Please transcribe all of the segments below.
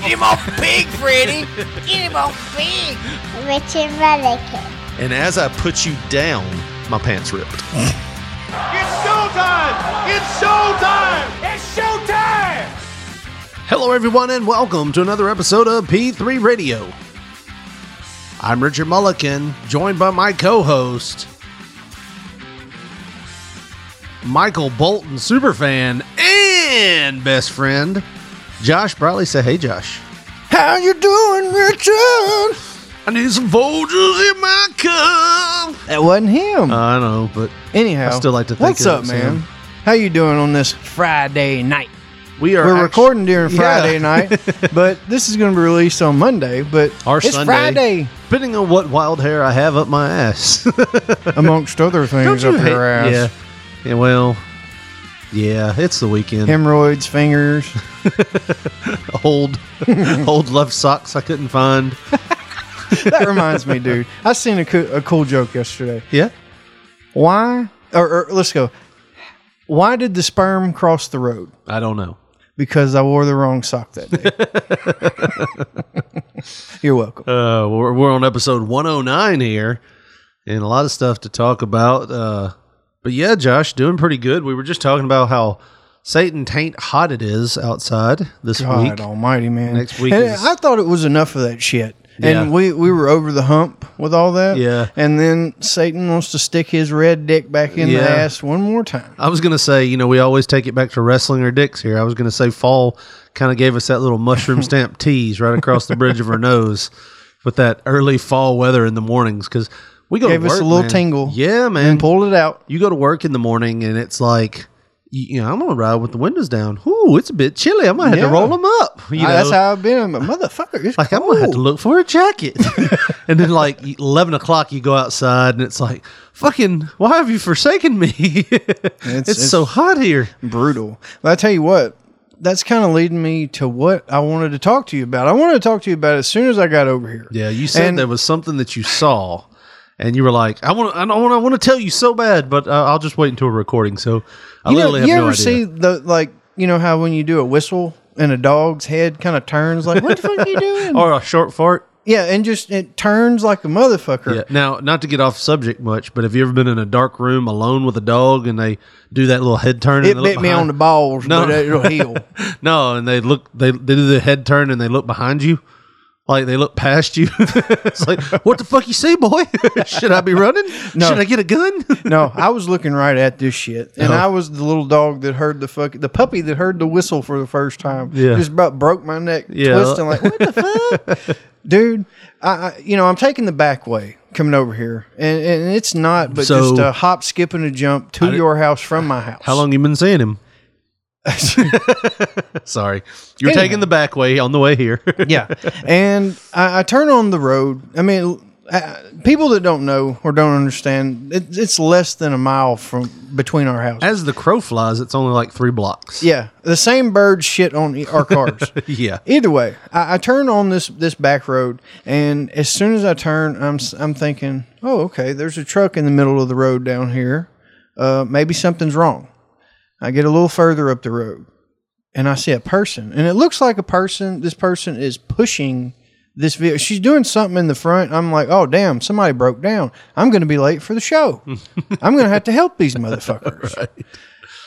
Get him off pig, Freddy. Get him a pig. Richard Mullican. And as I put you down, my pants ripped. It's showtime! It's showtime! It's showtime! Hello, everyone, and welcome to another episode of P3 Radio. I'm Richard Mullican, joined by my co host, Michael Bolton, superfan and best friend, Josh Bradley. Say, hey, Josh. How you doing, Richard? I need some Folgers in my cup. That wasn't him. I know, but Anyhow, I still like to think what's it up, was man? him. How you doing on this Friday night? we are We're actu- recording during Yeah. Friday night, but this is going to be released on Monday. But Or it's Sunday. Friday, Depending on what wild hair I have up my ass. amongst other things up hate- your ass. Yeah. Yeah, well, yeah, it's the weekend. Hemorrhoids, fingers. old, old love socks I couldn't find. that reminds me, dude. I seen a, co- a cool joke yesterday. Yeah. Why? Or, or let's go. Why did the sperm cross the road? I don't know. Because I wore the wrong sock that day. You're welcome. Uh, we're, we're on episode 109 here, and a lot of stuff to talk about. Uh, but yeah, Josh, doing pretty good. We were just talking about how Satan taint hot it is outside this God week. Almighty, man! Next week And is- I thought it was enough of that shit, Yeah. and we we were over the hump with all that. Yeah. and then Satan wants to stick his red dick back in Yeah. the ass one more time. I was gonna say, you know, we always take it back to wrestling or dicks here. I was gonna say fall kind of gave us that little mushroom stamp tease right across the bridge of our nose with that early fall weather in the mornings because we go Gave to us a little man. tingle. Yeah, man. And pulled it out. you go to work in the morning and it's like, you, know, I'm gonna ride with the windows down. Ooh, it's a bit chilly. I might have Yeah. to roll them up. You know, that's how I've been. I'm a motherfucker. It's like I'm gonna have to look for a jacket. and then like eleven o'clock, you go outside and it's like, fucking, why have you forsaken me? it's, it's- so hot here. brutal. But I tell you what, that's kind of leading me to what I wanted to talk to you about. I wanted to talk to you about it as soon as I got over here. Yeah, you said And- there was something that you saw, and you were like, "I want, I want, I want to tell you so bad, but uh, I'll just wait until a recording." So I You know, literally you have no ever idea. see the like, you know how when you do a whistle and a dog's head kind of turns like, what the fuck are you doing? or a short fart? yeah, and just it turns like a motherfucker. Yeah. Now, not to get off subject much, but have you ever been in a dark room alone with a dog and they do that little head turn? It and they look bit me on the balls, No. but it'll heal. No, and they look, they they do the head turn and they look behind you. Like they look past you. it's like, what the fuck you say, boy? Should I be running? No. Should I get a gun? no, I was looking right at this shit, and Uh-huh. I was the little dog that heard the fuck, the puppy that heard the whistle for the first time. Yeah. just about broke my neck, Yeah. twisting like, what the fuck, dude? I, I, you know, I'm taking the back way coming over here, and, and it's not, but So- just a hop, skip, and a jump to your house from my house. How long you been seeing him? Sorry, you're Anyway. taking the back way on the way here. yeah. And I, I turn on the road. I mean, people that don't know or don't understand, it, it's less than a mile from between our houses. As the crow flies, it's only like three blocks. yeah, the same bird shit on our cars. Yeah. Either way, I, I turn on this this back road, and as soon as I turn, I'm I'm thinking, oh, okay, there's a truck in the middle of the road down here. Uh, maybe something's wrong. I get a little further up the road, and I see a person, and it looks like a person. This person is pushing this vehicle. She's doing something in the front. I'm like, oh damn, somebody broke down. I'm going to be late for the show. I'm going to have to help these motherfuckers.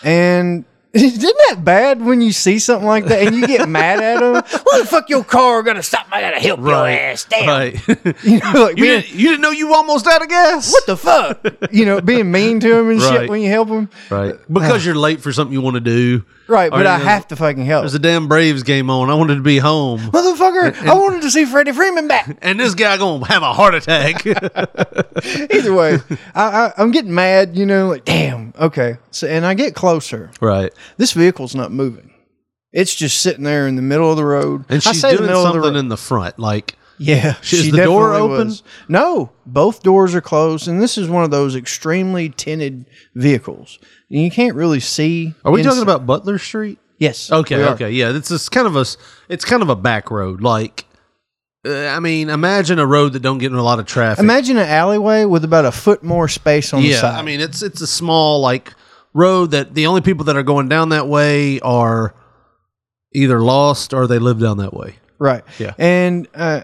And isn't that bad when you see something like that and you get mad at them? Why the fuck your car gonna stop? I gotta help your ass. Damn. Right. You know, like you, being, didn't, you didn't know you almost out of gas. what the fuck? You know, being mean to them and Right. shit when you help them. Right. Because you're late for something you want to do. Right, but I know, have to fucking help. There's a damn Braves game on. I wanted to be home. Motherfucker, I wanted to see Freddie Freeman back. And this guy gonna have a heart attack. Either way, I, I, I'm getting mad, you know, like, damn, okay. So, and I get closer. right. This vehicle's not moving. It's just sitting there in the middle of the road. And she's doing the something road. in the front. Like Yeah, Is the door open? was. No, both doors are closed, and this is one of those extremely tinted vehicles. And you can't really see. Are we ins- talking about Butler Street? Yes. Okay, okay, yeah. It's just kind of a it's kind of a back road. Like, uh, I mean, imagine a road that don't get in a lot of traffic. Imagine an alleyway with about a foot more space on the yeah, side. I mean, it's it's a small like road that the only people that are going down that way are either lost or they live down that way. right. Yeah. And uh,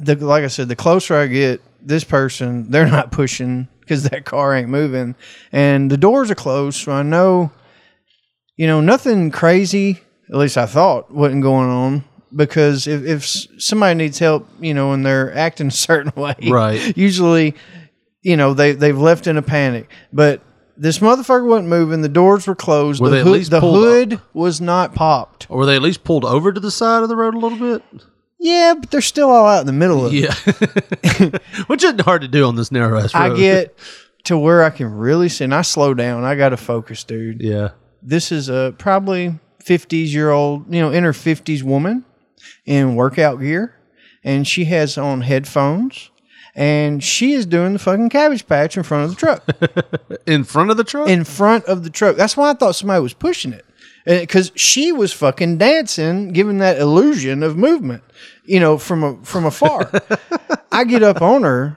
the like I said, the closer I get, this person they're not pushing because that car ain't moving, and the doors are closed, so I know, you know, nothing crazy. At least I thought wasn't going on. Because if, if somebody needs help, you know, and they're acting a certain way, Right. Usually, you know, they they've left in a panic. But this motherfucker wasn't moving. The doors were closed. Were the hood, least the up? hood was not popped. Or were they at least pulled over to the side of the road a little bit? Yeah, but they're still all out in the middle of it. Yeah, which isn't hard to do on this narrow ass road. I get to where I can really see, and I slow down. I got to focus, dude. Yeah, This is a probably 50s year old, you know, in her 50s woman in workout gear, and she has on headphones, and she is doing the fucking cabbage patch in front of the truck. in front of the truck. in front of the truck. That's why I thought somebody was pushing it. Uh, because she was fucking dancing, giving that illusion of movement, you know, from a, from afar. I get up on her,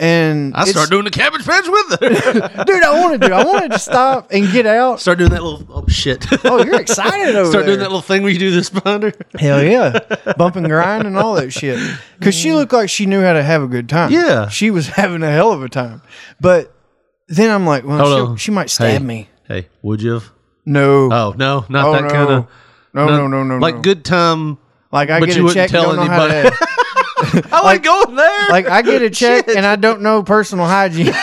and I start doing the cabbage patch with her. dude. I wanted to. I wanted to stop and get out. start doing that little oh shit. Oh, you're excited over there. start doing that little thing where you do this behind her. Hell yeah, bump and grind and all that shit. Because she looked like she knew how to have a good time. Yeah. she was having a hell of a time. But then I'm like, well, she, she might stab Hey. me. Hey, would you have? No, Oh no, not Oh, that no. kind of. no, no, no, no, Like no. good time. Like I but get you a wouldn't check, tell don't know how anybody. to. I like going there. like I get a check Shit. and I don't know personal hygiene.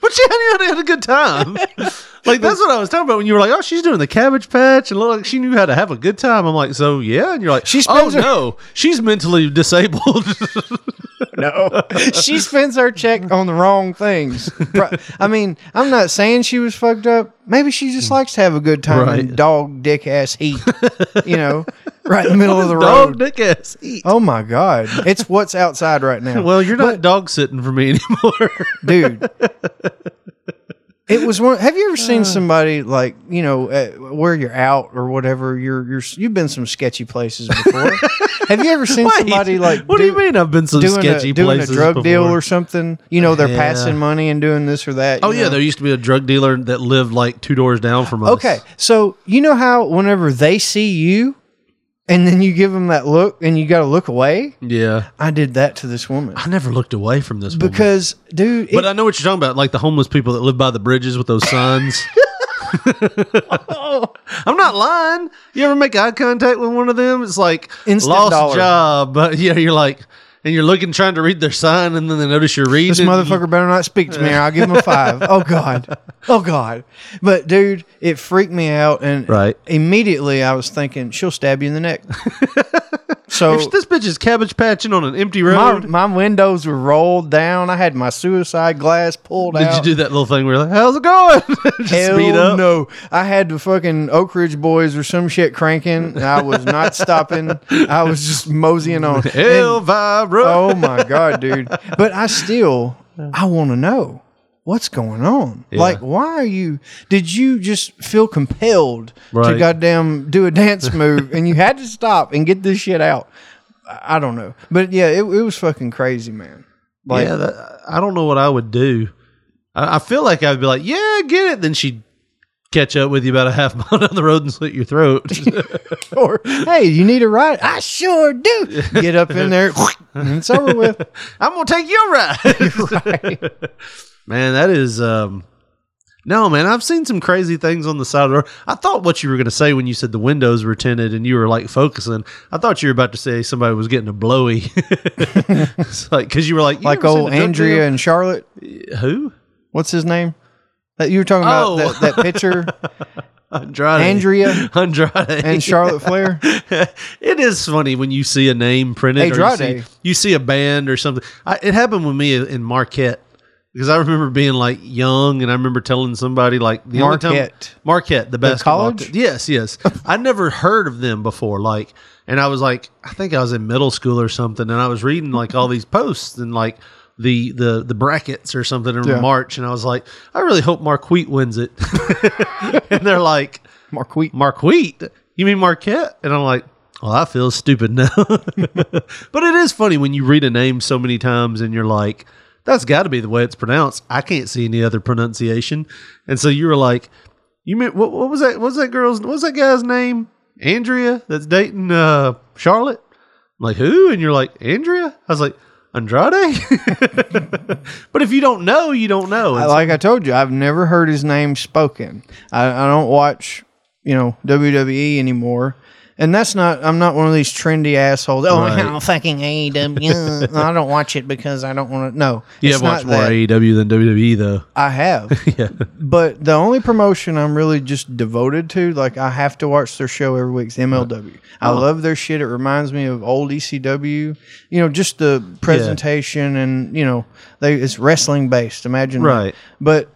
But she had, had a good time. like that's what I was talking about when you were like, "Oh, she's doing the cabbage patch," and look like she knew how to have a good time. I'm like, "So yeah," and you're like, She "Oh spends her- no, she's mentally disabled." no, she spends her check on the wrong things. I mean, I'm not saying she was fucked up. Maybe she just likes to have a good time in dog dick ass heat. You know, right in the middle of the Dog road. dick ass eat. Oh my god, it's what's outside right now. Well, you're not dog sitting for me anymore. dude. It was one. Have you ever seen somebody like you know uh, where you're out or whatever? You're you're you've been some sketchy places before. have you ever seen Wait, somebody like what do you mean? I've been some doing sketchy a, doing a places drug deal before? or something? You know they're Yeah. passing money and doing this or that. Oh you yeah, know? there used to be a drug dealer that lived like two doors down from us. Okay, so you know how whenever they see you, and then you give them that look, and you got to look away. Yeah, I did that to this woman I never looked away from this woman. because, dude, it- But I know what you're talking about, like the homeless people that live by the bridges with those signs. I'm not lying. You ever make eye contact with one of them? It's like Instant lost dollar. job. But yeah, you're like, and you're looking, trying to read their sign, and then they notice you're reading. This motherfucker better not speak to me or I'll give him a five. Oh God. Oh God. But dude, it freaked me out and Right. immediately I was thinking she'll stab you in the neck. so you- This bitch is cabbage patching on an empty road. my windows were rolled down. I had my suicide glass pulled Did out. Did you do that little thing where you're like, how's it going? Just Hell speed up. no. I had the fucking Oak Ridge boys or some shit cranking. I was not stopping. I was just moseying on. Hell, and- Elvira. oh my god, dude! But I still, I want to know what's going on. Like, why are you? Did you just feel compelled to goddamn do a dance move, and you had to stop and get this shit out? I I don't know, but yeah, it, it was fucking crazy, man. Like, yeah, that, I don't know what I would do. I, I feel like I'd be like, yeah, get it. Then she'd catch up with you about a half mile down the road and slit your throat. or hey, you need a ride? I sure do. Get up in there, and it's over with. I'm gonna take your ride. Man, that is um no man, I've seen some crazy things on the side of the road. I thought what you were gonna say when you said the windows were tinted and you were like focusing. I thought you were about to say somebody was getting a blowy. it's like because you were like you Like old Andrea and Charlotte. who What's his name? That you were talking about Oh. that, that picture, Andrade Andrea Andrade and Charlotte Flair. it is funny when you see a name printed or you see, you see a band or something. I, it happened with me in Marquette because I remember being like young and I remember telling somebody like the only time- Marquette. Marquette, the best college? Yes, yes. I'd never heard of them before. Like and I was like, I think I was in middle school or something, and I was reading like all these posts and like the the the brackets or something in Yeah. March, and I was like, I really hope Marquette wins it, and they're like, Marquette. Marquette, you mean Marquette? And I'm like, well, I feel stupid now, but it is funny when you read a name so many times and you're like. That's got to be the way it's pronounced. I can't see any other pronunciation. And so you were like, you mean what, what was that? What was that girl's? What was that guy's name? Andrea that's dating uh, Charlotte. I'm like who? And you're like Andrea. I was like Andrade. but if you don't know, you don't know. Like I told you, I've never heard his name spoken. I, I don't watch, you know, WWE anymore. And that's not. I'm not one of these trendy assholes. Oh, Right. no, fucking AEW. I don't watch it because I don't want to. No, you it's have watched not more that. AEW than WWE though. I have. yeah. But the only promotion I'm really just devoted to, like I have to watch their show every week, is MLW. I Oh. love their shit. It reminds me of old ECW. You know, just the presentation and you know, they it's wrestling based. Imagine that. Right. But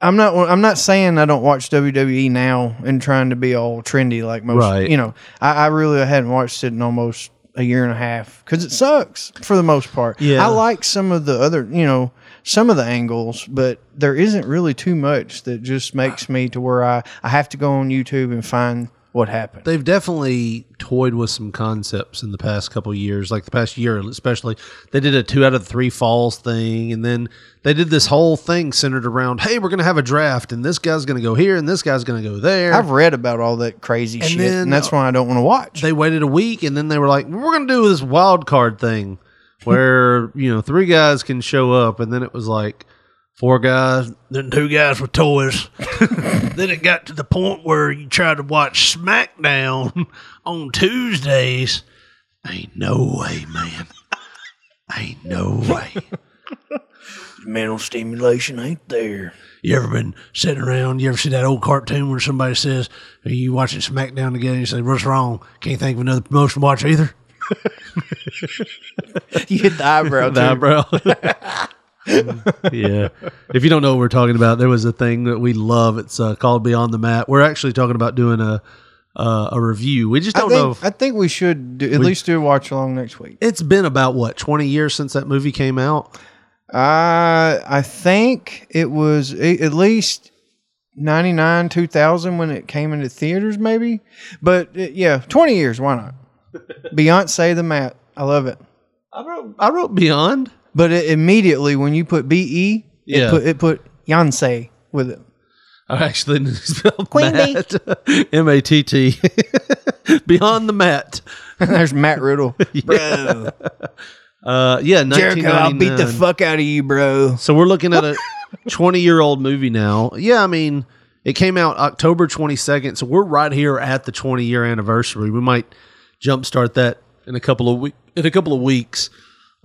I'm not. I'm not saying I don't watch WWE now and trying to be all trendy like most. Right. You know, I, I really hadn't watched it in almost a year and a half because it sucks for the most part. Yeah. I like some of the other, you know, some of the angles, but there isn't really too much that just makes me to where I I have to go on YouTube and find what happened. They've definitely toyed with some concepts in the past couple years, like the past year especially. They did a two out of three falls thing, and then they did this whole thing centered around, hey, we're going to have a draft, and this guy's going to go here, and this guy's going to go there. I've read about all that crazy And shit, then- and that's why I don't want to watch. they waited a week and then they were like, we're going to do this wild card thing where, you know, three guys can show up. And then it was like four guys, then two guys with toys. then it got to the point where you tried to watch SmackDown on Tuesdays. Ain't no way, man. Ain't no way. Mental stimulation ain't there. You ever been sitting around? You ever see that old cartoon where somebody says, Are you watching SmackDown together? And you say, What's wrong? Can't think of another promotion to watch either? You hit the eyebrow. the eyebrow. Yeah. If you don't know what we're talking about, there was a thing that we love. It's uh, called Beyond the Mat. We're actually talking about doing a uh, a review. We just I don't think, know. If, I think we should do, at least do a watch along next week. it's been about what twenty years since that movie came out. Uh, I think it was a- at least 99, 2000 when it came into theaters, maybe. But uh, yeah, 20 years. Why not? Beyonce the Mat. I love it. I wrote I wrote Beyond. But it, immediately when you put B E, Yeah. it put, it put Beyonce with it. I actually didn't spell Queen bee. Matt. M A T T. Beyond the Mat. There's Matt Riddle. Bro. Uh, yeah, Jericho, I'll beat the fuck out of you, bro. So we're looking at a 20 year old movie now. Yeah, I mean, it came out October 22nd, so we're right here at the 20 year anniversary. We might jumpstart that in a couple of we- in a couple of weeks.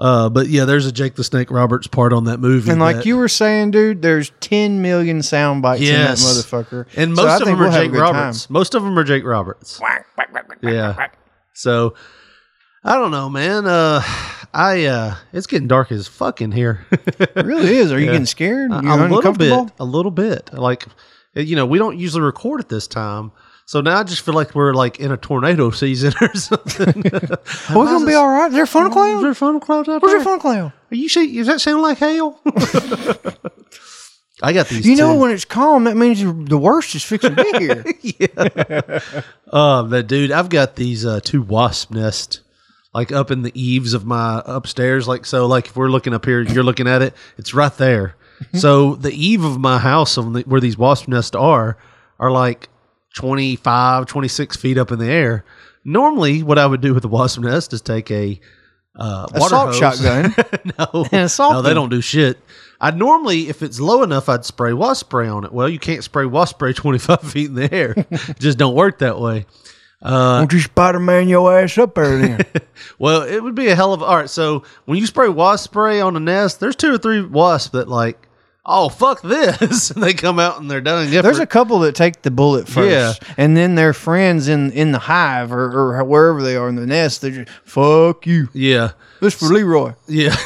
Uh, but yeah, there's a Jake the Snake Roberts part on that movie. And like that- you were saying, dude, there's 10 million sound bites Yes. in that motherfucker. and most I of them we'll are have Jake Roberts. time. Most of them are Jake Roberts. yeah. So I don't know, man. Uh, I uh, it's getting dark as fuck in here. It really is. Are you Yeah. getting scared? A- You a little bit, a little bit. Like, you know, we don't usually record at this time, so now I just feel like we're like in a tornado season or something. we're we gonna be all right? Is there fun Is clown? there fun clouds out Where's there? your fun clown? Are you see? Does that sound like hail? I got these. You know, two. when it's calm, that means the worst is fixing to be here. yeah. Uh, but dude, I've got these uh, two wasp nest like up in the eaves of my upstairs. Like so, like if we're looking up here, you're looking at it. It's right there. so the eve of my house on the, where these wasp nests are are like 25, 26 feet up in the air. Normally, what I would do with a wasp nest is take a uh, water Assault hose. shotgun. no, no, they don't do shit. I'd normally, if it's low enough, I'd spray wasp spray on it. Well, you can't spray wasp spray 25 feet in the air. just don't work that way. Uh, Won't you Spider Man your ass up there then? Well, it would be a hell of a. All right, so when you spray wasp spray on a nest, there's two or three wasps that like, oh fuck this, and they come out and they're done. and There's a couple that take the bullet first, Yeah. and then their friends in in the hive or, or wherever they are in the nest, they just fuck you. yeah, This for Leroy. yeah.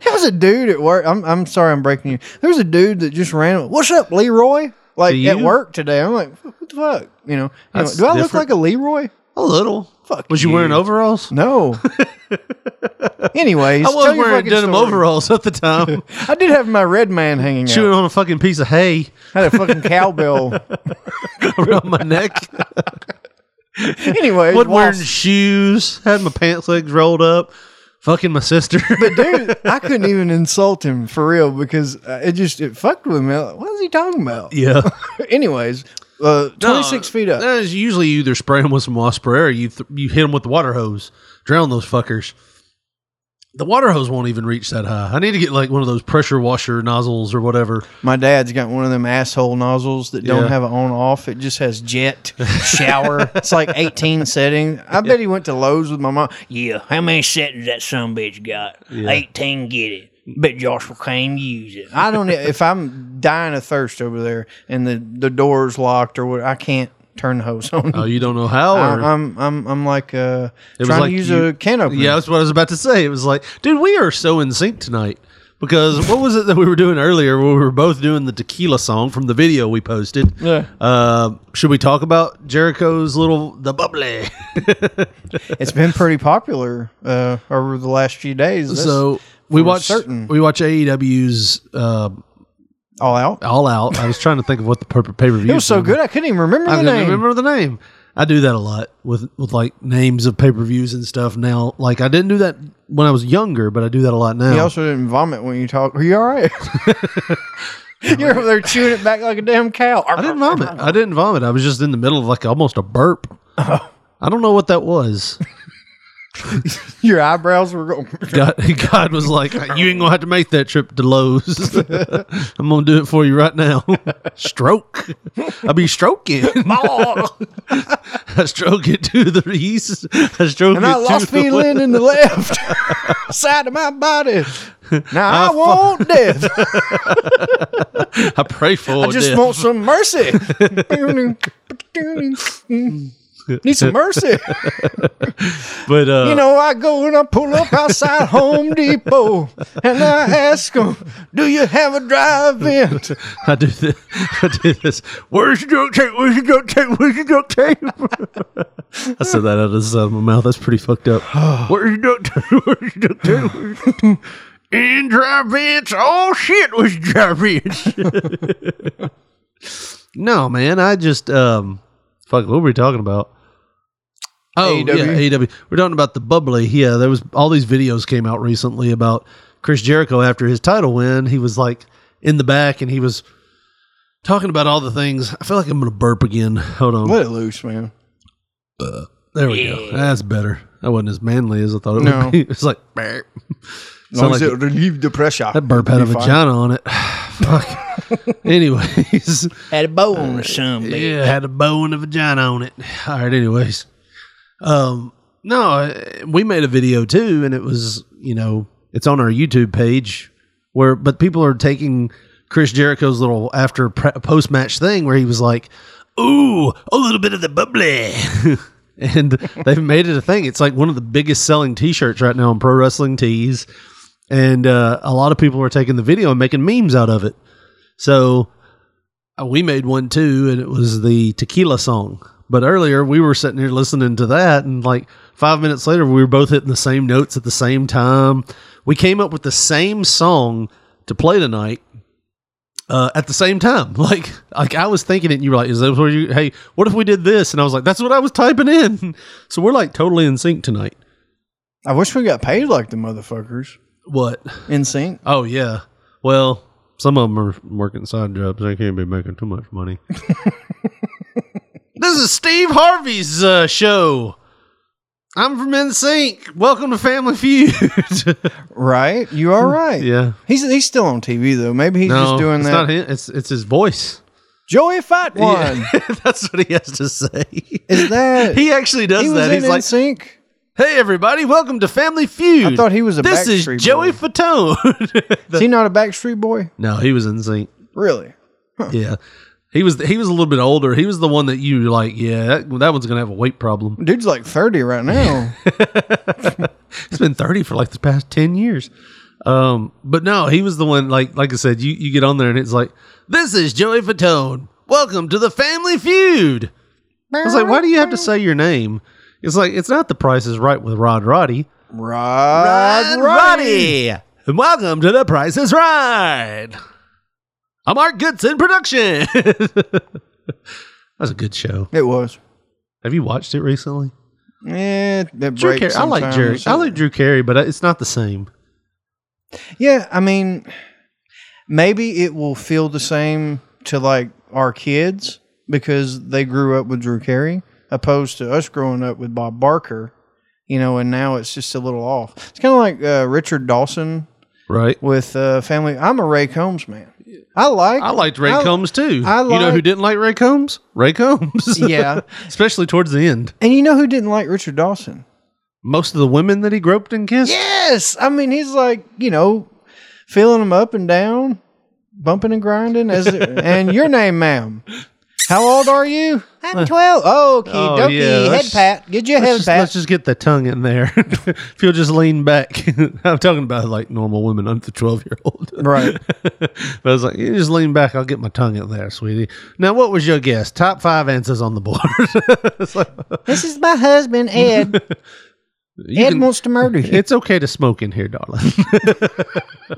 There was a dude at work. I'm I'm sorry, I'm breaking you. There's a dude that just ran. What's up, Leroy? Like at work today. I'm like, what the fuck? You know, you know, do I look like a Leroy? A little. Fuck Was you, you. wearing overalls? No. Anyways, I was wearing denim overalls at the time, I did have my red man hanging chewing out. on a fucking piece of hay I had a fucking cowbell. around my neck. Anyways, Wasn't wearing shoes. Had my pants legs rolled up. Fucking my sister. But dude, I couldn't even insult him for real because uh, it just it fucked with me. Like, What is he talking about? yeah. Anyways, uh, twenty six feet up. That is usually you either spray them with some wasp spray or you th- you hit them with the water hose, drown those fuckers. The water hose won't even reach that high. I need to get like one of those pressure washer nozzles or whatever. My dad's got one of them asshole nozzles that don't have an on off. It just has jet shower. it's like 18 settings. I bet he went to Lowe's with my mom. Yeah, how many settings that some bitch got? 18, get it. Bet Joshua can't use it. I don't. If I'm dying of thirst over there and the the door's locked or what, I can't turn the hose on. Oh, you don't know how? I, Or, I'm I'm I'm like uh, It trying like to use you- a can opener. yeah, that's what I was about to say. It was like, dude, we are so in sync tonight. Because what was it that we were doing earlier? Where we were both doing the tequila song from the video we posted. Yeah. Uh, should we talk about Jericho's little the bubbly? It's been pretty popular uh, over the last few days. That's so we watch certain. we watch AEW's uh, all out. All Out. I was trying to think of what the pay per view. It was so good I couldn't even remember I the couldn't name. remember the name. I do that a lot with with like names of pay per views and stuff. Now, like I didn't do that when I was younger, but I do that a lot now. You also didn't vomit when you talk. Are you all right? You're over there chewing it back like a damn cow. I didn't vomit. I didn't vomit. I was just in the middle of like almost a burp. I don't know what that was. Your eyebrows were going. God, God was like, "You ain't gonna have to make that trip to Lowe's. I'm gonna do it for you right now." Stroke. I'll be stroking. I stroke it to the east. I stroke And it I to lost the feeling in the left side of my body. Now I, I fu- want death. I pray for I just death. want some mercy. Need some mercy. but uh, You know, I go and I pull up outside Home Depot and I ask them, Do you have a drive-in? I do this. I do this. Where's your duct tape? Where's your duct tape? Where's your duct tape? I said that out of the side of my mouth. That's pretty fucked up. Where's your duct tape? Where's your duct tape? Where's your duct tape? In drive ins. Oh shit, was drive ins. no, man. I just um, fuck. What were we talking about? Oh AEW. yeah, AEW. We're talking about the bubbly. Yeah, there was all these videos came out recently about Chris Jericho after his title win. He was like in the back and he was talking about all the things. I feel like I'm gonna burp again. Hold on. Let it loose, man. Uh, there we go. That's better. That wasn't as manly as I thought it No. would be. It's like burp. Long Sound as like it relieve the pressure. that burp had a Be fine. vagina on it. Fuck. anyways, Had a bow on the sun, yeah, had a bow and a vagina on it. All right. Anyways, um, no, uh, we made a video too, and it was you know it's on our YouTube page where, but people are taking Chris Jericho's little after post match thing where he was like, "Ooh, a little bit of the bubbly." And they've made it a thing. It's like one of the biggest selling T-shirts right now on Pro Wrestling Tees, and uh, a lot of people are taking the video and making memes out of it. So uh, we made one too, and it was the tequila song. But earlier we were sitting here listening to that, and like five minutes later, we were both hitting the same notes at the same time. We came up with the same song to play tonight uh, at the same time. Like, like I was thinking it, and you were like, "Is that where you? Hey, what if we did this?" And I was like, "That's what I was typing in." So we're like totally in sync tonight. I wish we got paid like the motherfuckers What? in sync. Oh yeah. Well, some of them are working side jobs. They can't be making too much money. this is Steve Harvey's uh, show. I'm from NSYNC. Welcome to Family Feud. Right? You are right. yeah. He's he's still on TV though. Maybe he's no, just doing it's that. not him. It's it's his voice. Joey Fat One. Yeah. That's what he has to say. Is that he actually does he that. in He's like, sync? "Hey everybody, welcome to Family Feud." I thought he was a backstreet. This is Joey Boy. Fatone. Is he not a Backstreet Boy? no, he was NSYNC. Really? Yeah. He was he was a little bit older. He was the one that you were like, yeah, that, that one's gonna have a weight problem. Dude's like thirty right now. He's been thirty for like the past ten years. Um, but no, he was the one. Like like I said, you you get on there and it's like, this is Joey Fatone. Welcome to the Family Feud. I was like, why do you have to say your name? It's like it's not the Price is Right with Rod Roddy. Rod, Roddy. And welcome to the Price is Right. I'm Mark Goodson Production. That's a good show. It was. Have you watched it recently? Yeah, that Drew Carey. I like sometimes. I like Drew Carey, but it's not the same. Yeah, I mean, maybe it will feel the same to like our kids because they grew up with Drew Carey, opposed to us growing up with Bob Barker. You know, and now it's just a little off. It's kind of like uh, Richard Dawson Right. with uh, Family. I'm a Ray Combs man. I like. I liked Ray I- Combs too. I you know who didn't like Ray Combs? Ray Combs. Yeah. Especially towards the end. And you know who didn't like Richard Dawson? Most of the women that he groped and kissed. Yes, I mean he's like you know, feeling them up and down, bumping and grinding. As and your name, ma'am. How old are you? I'm twelve. Oh, okie Oh, dokie. yeah, Head let's- pat. Get your Let's head just, pat. let's just get the tongue in there. if you'll just lean back. I'm talking about like normal women under the 12 year old. Right. but I was like, you just lean back. I'll get my tongue in there, sweetie. Now, what was your guess? Top five answers on the board. It's like, this is my husband, Ed. you Ed can- wants to murder you. it's okay to smoke in here, darling.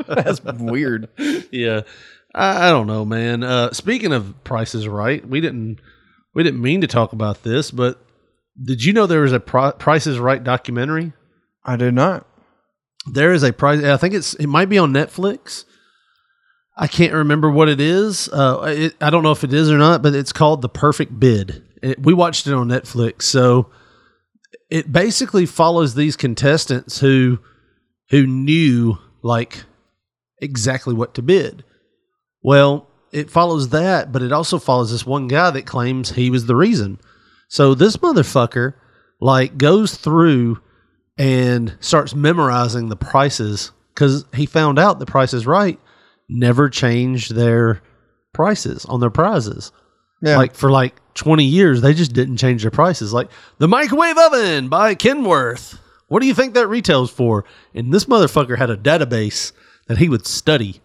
That's weird. yeah. I, I don't know, man. Uh, speaking of prices right, we didn't we didn't mean to talk about this, but did you know there was a Pri- Prices Right documentary? I did not. There is a price. I think it's it might be on Netflix. I can't remember what it is. Uh, it, I don't know if it is or not, but it's called The Perfect Bid. It, we watched it on Netflix, so it basically follows these contestants who who knew like exactly what to bid. Well, it follows that, but it also follows this one guy that claims he was the reason. So this motherfucker like goes through and starts memorizing the prices because he found out the Price is Right never changed their prices on their prizes. Yeah. Like for like 20 years, they just didn't change their prices. Like the microwave oven by Kenmore. What do you think that retails for? And this motherfucker had a database that he would study.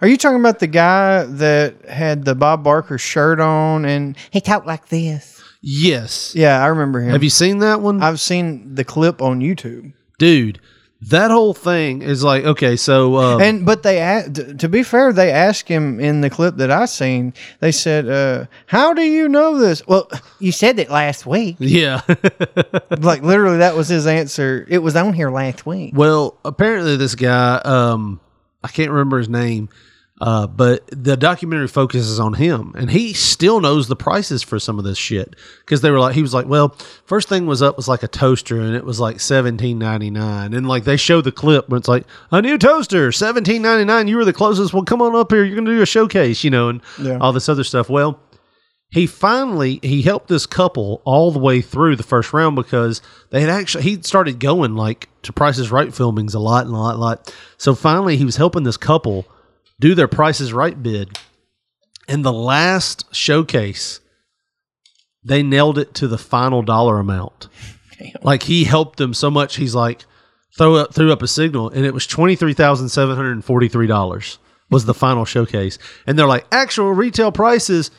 Are you talking about the guy that had the Bob Barker shirt on and he talked like this? Yes. Yeah, I remember him. Have you seen that one? I've seen the clip on YouTube. Dude, that whole thing is like, okay, so. Uh, And but they a- t- to be fair, they asked him in the clip that I seen. They said, uh, "How do you know this?" Well, you said it last week. yeah. like literally, that was his answer. It was on here last week. Well, apparently this guy, um, I can't remember his name, uh, but the documentary focuses on him, and he still knows the prices for some of this shit because they were like, he was like, well, first thing was up was like a toaster, and it was like seventeen ninety nine, and like they show the clip, when it's like a new toaster, seventeen ninety nine. You were the closest. Well, come on up here. You're gonna do a showcase, you know, and Yeah. all this other stuff. Well he finally he helped this couple all the way through the first round because they had actually he started going like to Prices Right filmings a lot and a lot and a lot. So finally he was helping this couple do their Prices Right bid. And the last showcase, they nailed it to the final dollar amount. Like he helped them so much, he's like throw up threw up a signal, and it was twenty three thousand seven hundred and forty three dollars was the final showcase. And they're like actual retail prices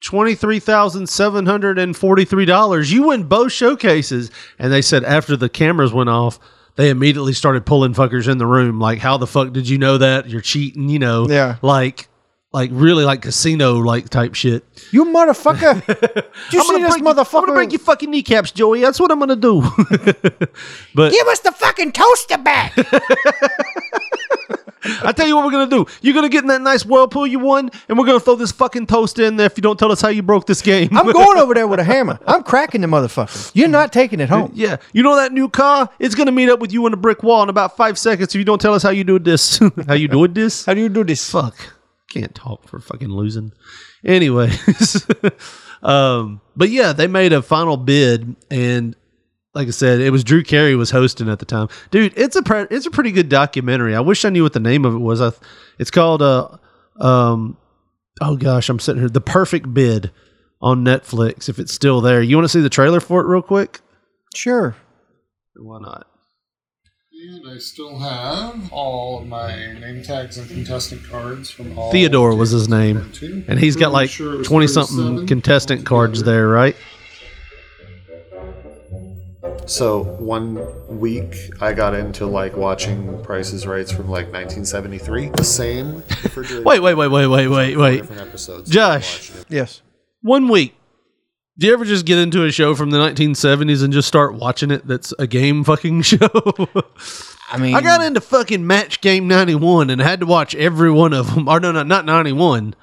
twenty three thousand seven hundred and forty three dollars. You win both showcases. And they said after the cameras went off, they immediately started pulling fuckers in the room. Like, how the fuck did you know that? You're cheating, you know? Yeah. Like, like really like casino like type shit. You motherfucker! You see this break you- I'm gonna break your fucking kneecaps, Joey. That's what I'm gonna do. but Give us the fucking toaster back. I tell you what we're gonna do. You're gonna get in that nice whirlpool you won, and we're gonna throw this fucking toaster in there if you don't tell us how you broke this game. I'm going over there with a hammer. I'm cracking the motherfucker. You're not taking it home. Yeah, you know that new car? It's gonna meet up with you in a brick wall in about five seconds if you don't tell us how you do this. how you doing this? How do you do this? Fuck, can't talk for fucking losing. Anyways, um, but yeah, they made a final bid, and like I said, it was Drew Carey was hosting at the time. Dude, it's a pre- it's a pretty good documentary. I wish I knew what the name of it was. I, th- it's called uh, um, oh gosh, I'm sitting here. The Perfect Bid on Netflix. If it's still there, you want to see the trailer for it real quick? Sure. Why not? And I still have all of my name tags and contestant cards from all. Theodore was his name, and he's got like sure twenty something contestant cards there, right? So one week I got into like watching Prices Rights from like 1973. The same. refrigerator- Wait, wait, wait, wait, wait, wait, wait. different episodes. Josh. Yes. One week. Do you ever just get into a show from the 1970s and just start watching it that's a game fucking show? I mean, I got into fucking Match Game 91 and had to watch every one of them. Or no, no, not 91.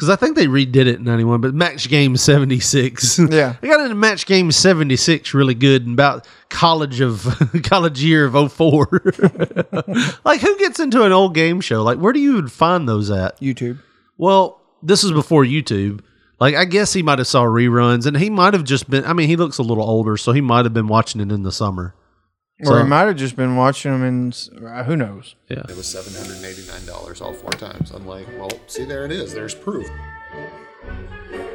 Because I think they redid it in 91, but Match Game 76. Yeah. I got into Match Game 76 really good and about college of college year of 04. like who gets into an old game show? Like where do you even find those at? YouTube. Well, this is before YouTube. Like I guess he might have saw reruns and he might have just been I mean, he looks a little older, so he might have been watching it in the summer. Or So- he might have just been watching them and uh, who knows? Yeah. It was seven hundred eighty nine dollars all four times. I'm like, well, see, there it is. There's proof.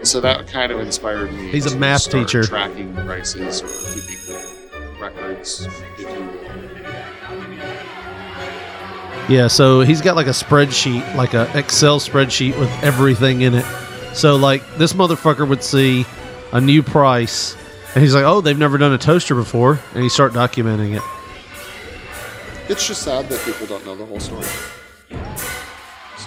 So that kind of inspired me. He's a math start teacher. Tracking prices, keeping records, if you will. Yeah, so he's got like a spreadsheet, like a Excel spreadsheet with everything in it. So like this motherfucker would see a new price and he's like, "Oh, they've never done a toaster before." And he start documenting it. It's just sad that people don't know the whole story. So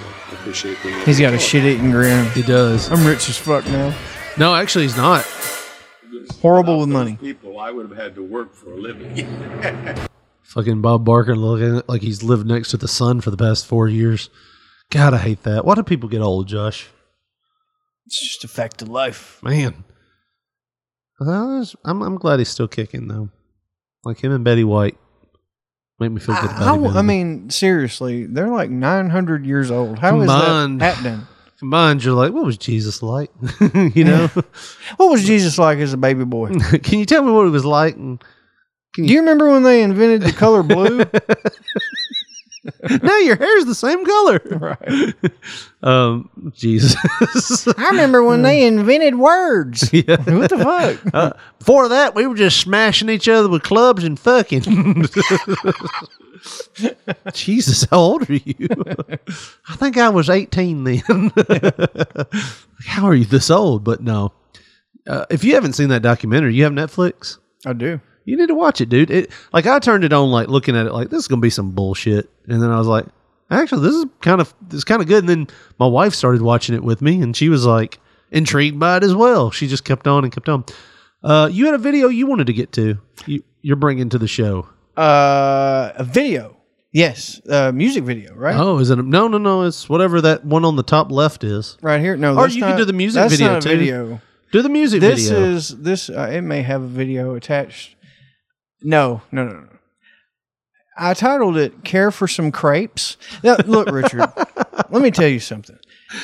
I appreciate being. able He's to got a tell it. shit eating grin. He does. I'm rich as fuck now. No, actually he's not. Horrible with money. People, I would have had to work for a living. Fucking Bob Barker looking like he's lived next to the sun for the past 4 years. God, I hate that. Why do people get old, Josh? It's just a fact of life. Man. Well, I'm I'm glad he's still kicking though. Like him and Betty White. Make me feel good about I. I mean, seriously, they're like 900 years old. How is Combined. that happening? Combined, you're like, what was Jesus like? you know? What was Jesus like as a baby boy? Can you tell me what he was like? And Do you remember when they invented the color blue? now your hair's the same color. right. Um, Jesus. I remember when they invented words. yeah. What the fuck? Uh, before that, we were just smashing each other with clubs and fucking. Jesus, how old are you? I think I was 18 then. how are you this old? But no. Uh, if you haven't seen that documentary, you have Netflix? I do. You need to watch it, dude. It like I turned it on, like looking at it, like this is gonna be some bullshit, and then I was like, actually, this is kind of this is kind of good. And then my wife started watching it with me, and she was like intrigued by it as well. She just kept on and kept on. Uh, you had a video you wanted to get to. You, you're bringing to the show. Uh, a video. Yes, uh, music video, right? Oh, is it? A, no, no, no. It's whatever that one on the top left is. Right here. No, Or you can do the music video not a too. video. Do the music This video. This is this. Uh, it may have a video attached. No, no, no, no. I titled it "Care for Some Crepes." Now, look, Richard. let me tell you something.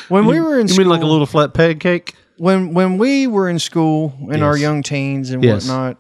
When we were in you school, mean like a little flat pancake? when when we were in school in our young teens and Yes. whatnot,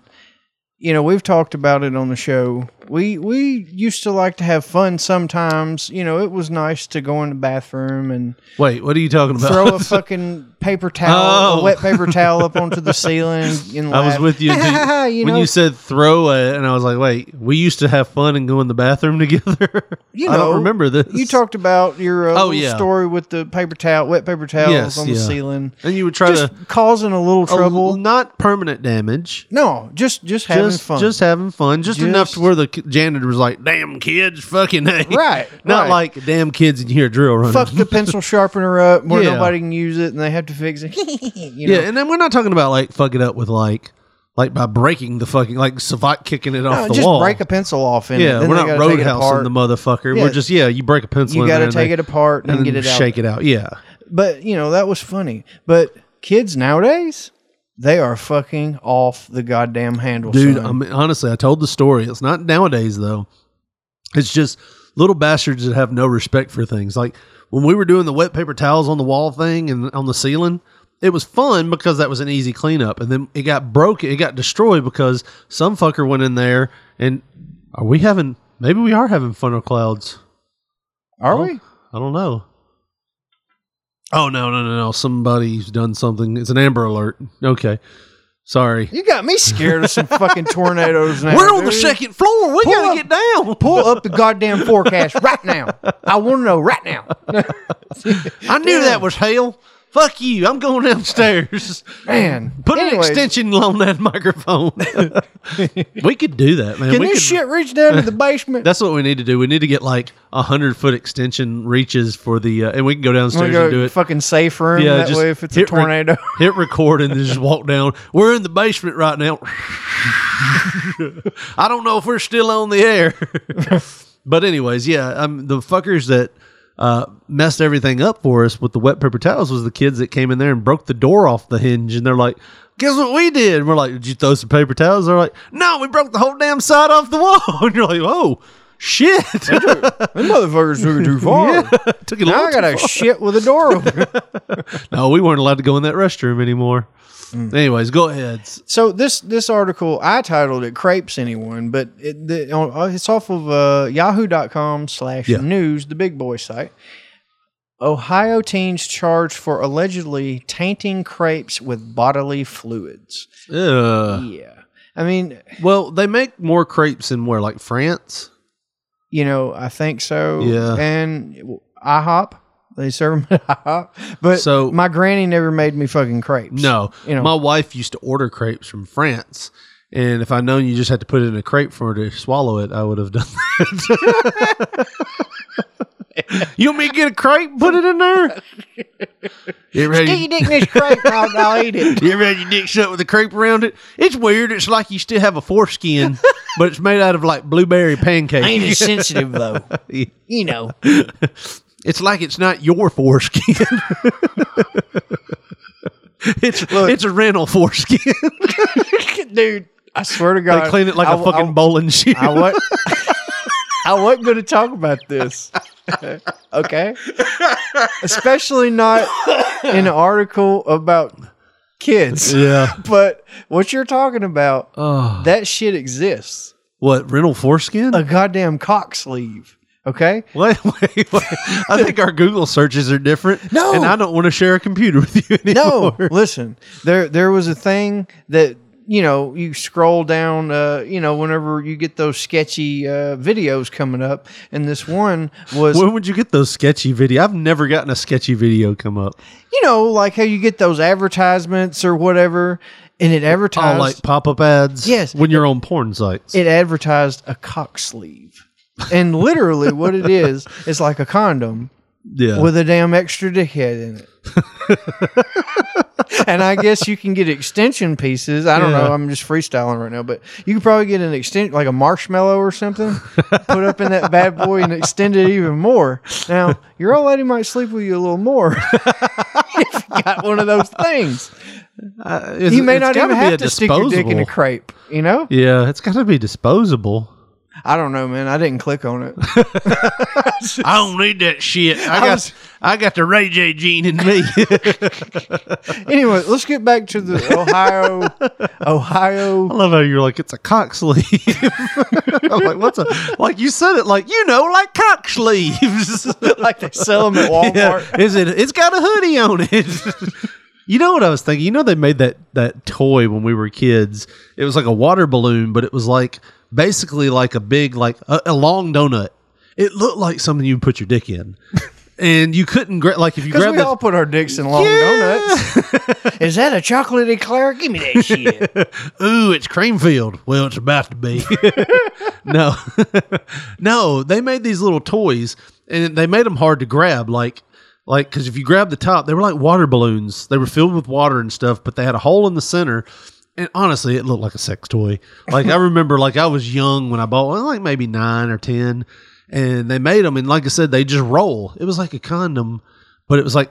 you know, we've talked about it on the show. We we used to like to have fun sometimes. You know, it was nice to go in the bathroom and Wait, what are you talking about? throw a fucking paper towel, Oh. a wet paper towel up onto the ceiling and I was with you, until- you when know, you said throw it, and I was like, "Wait, we used to have fun and go in the bathroom together." you I know, don't remember this. You talked about your uh, Oh, yeah. story with the paper towel, wet paper towels Yes, on the ceiling, and you would try just to causing a little a- trouble. not permanent damage, no, just just having just fun. just having fun, just, enough to where the janitor was like, "Damn kids, fucking. Right, not right. like damn kids hear a drill running." fuck the pencil sharpener up where Yeah. nobody can use it and they have to fix it. you know? yeah, and then we're not talking about like fuck it up with like like by breaking the fucking like savant kicking it off No, the just wall. break a pencil off in it. yeah, Then we're not roadhousing the motherfucker. Yeah. We're just yeah, you break a pencil. You got to take they- it apart and, and get it out. shake it out. Yeah, But you know that was funny. But kids nowadays, they are fucking off the goddamn handle, dude. son. I mean, honestly, I told the story. It's not nowadays though. It's just little bastards that have no respect for things. Like when we were doing the wet paper towels on the wall thing and on the ceiling, it was fun because that was an easy cleanup. And then it got broken, it got destroyed because some fucker went in there and are we having? Maybe we are having funnel clouds. are Oh, we? I don't know. Oh no no no no! Somebody's done something. It's an Amber Alert. Okay, sorry. You got me scared of some fucking tornadoes now. We're on the dude. second floor. We Pull gotta up- get down. Pull up the goddamn forecast right now. I want to know right now. I knew that was hell. Fuck you! I'm going downstairs. Man, Put anyways, an extension on that microphone. we could do that, man. Can we this could, shit reach down to the basement? That's what we need to do. We need to get like a hundred foot extension reaches for the, uh, and we can go downstairs gonna and do it. fucking safe room. Yeah, that way, if it's a tornado, hit record and then just walk down. We're in the basement right now. I don't know if we're still on the air. but anyways, yeah, um, the fuckers that uh, messed everything up for us with the wet paper towels was the kids that came in there and broke the door off the hinge, and they're like. Guess what we did? And we're like, did you throw some paper towels? They're like, no, we broke the whole damn side off the wall. And you're like, oh, shit. them motherfuckers took it too far. Yeah, took it Now I got to shit with a door open. No, we weren't allowed to go in that restroom anymore. Mm. Anyways, go ahead. So this this article I titled it "Crepes Anyone," but it, the, on- uh, it's off of uh, Yahoo.com slash Yeah. news, the big boy site. Ohio teens charged for allegedly tainting crepes with bodily fluids. Ugh. Yeah, I mean, Well, they make more crepes in where, like France? You know, I think so. Yeah. and IHOP. They serve them at IHOP, but So- my granny never made me fucking crepes. No. you know, My wife used to order crepes from France. And if I'd known you just had to put it in a crepe for her to swallow it, I would have done that. you want me to get a crepe and put it in there? You ever had Stick your dick in this crepe, I'll, I'll eat it. You ever had your dick shut with a crepe around it? It's weird. It's like you still have a foreskin, but it's made out of like blueberry pancakes. Ain't as sensitive though. You know. It's like it's not your foreskin. it's it's a rental foreskin. dude. I swear to God, they clean it like a a fucking bowling shoe. I what? I wasn't going to talk about this. okay, especially not in an article about kids. yeah. But what you're talking about, Oh. that shit exists. What rental foreskin? A goddamn cock sleeve. Okay, wait, wait, wait. I think our Google searches are different. No. and I don't want to share a computer with you anymore. no. Listen, there there was a thing that you know you scroll down. Uh, you know, whenever you get those sketchy uh, videos coming up, and this one was When would you get those sketchy video? I've never gotten a sketchy video come up. you know, like how you get those advertisements or whatever, and it advertised Oh, like pop up ads. Yes. when you're on porn sites. it advertised a cock sleeve, and literally what it is is like a condom yeah, with a damn extra dickhead in it. and I guess you can get extension pieces. I don't Yeah. know. I'm just freestyling right now, but you could probably get an extension, like a marshmallow or something, put up in that bad boy and extend it even more. Now, your old lady might sleep with you a little more if you got one of those things. Uh, you may not even have to stick your dick in a crepe. You know? Yeah, it's got to be disposable. I don't know, man. I didn't click on it. I don't need that shit. I, I got was- I got the Ray J gene in me. anyway, let's get back to the Ohio. Ohio. I love how you're like it's a cock sleeve. I'm like what's a like you said it like you know like cock sleeves. like they sell them at Walmart. Yeah. Is it? It's got a hoodie on it. you know what I was thinking? You know they made that that toy when we were kids. It was like a water balloon, but it was like basically like a big like a, a long donut. It looked like something you put your dick in, and you couldn't gra- like if you Because grab we all put our dicks in long donuts. Is that a chocolate eclair? Give me that shit. Ooh, it's cream filled. Well, it's about to be. no, no, they made these little toys, and they made them hard to grab. Like, like because if you grab the top, they were like water balloons. They were filled with water and stuff, but they had a hole in the center. And honestly, it looked like a sex toy. Like I remember, like I was young when I bought one, like maybe nine or ten, and they made them. And like I said, they just roll. It was like a condom, but it was like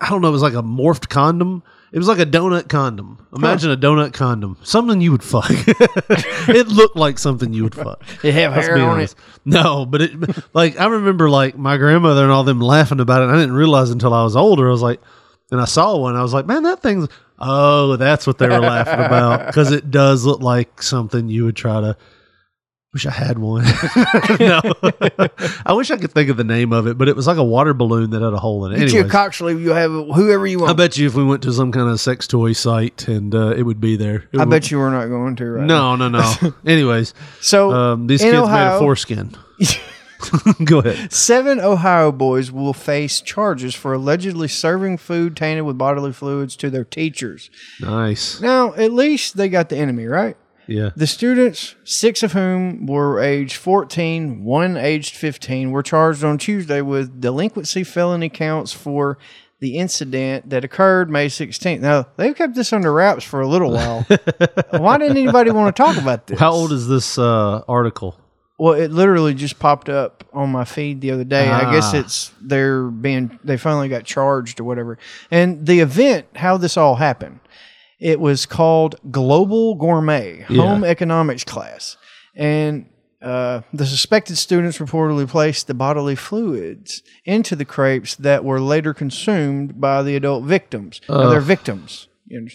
I don't know. It was like a morphed condom. It was like a donut condom. Imagine a donut condom. Something you would fuck. it looked like something you would fuck. It have Let's hair on honest. No, but it like I remember like my grandmother and all them laughing about it. And I didn't realize until I was older. I was like, and I saw one. I was like, man, that thing's. Oh, that's what they were laughing about because it does look like something you would try to. Wish I had one. no, I wish I could think of the name of it, but it was like a water balloon that had a hole in it. Get you a Anyways, cock sleeve. You have whoever you want. I bet you if we went to some kind of sex toy site and uh, it would be there. It I would- bet you we're not going to right now. No, no, no. Anyways, So um, these in kids made Ohio- a foreskin. Go ahead. Seven Ohio boys will face charges for allegedly serving food tainted with bodily fluids to their teachers. Nice. Now, at least they got the enemy, right? Yeah. The students, six of whom were aged 14, one aged 15, were charged on Tuesday with delinquency felony counts for the incident that occurred May 16th. Now, they've kept this under wraps for a little while. Why didn't anybody want to talk about this? How old is this uh, article? Well, it literally just popped up on my feed the other day. I guess Ah. it's they're being they finally got charged or whatever. And the event, how this all happened, it was called Global Gourmet Yeah. Home Economics class, and uh, the suspected students reportedly placed the bodily fluids into the crepes that were later consumed by the adult victims. Now, they're victims.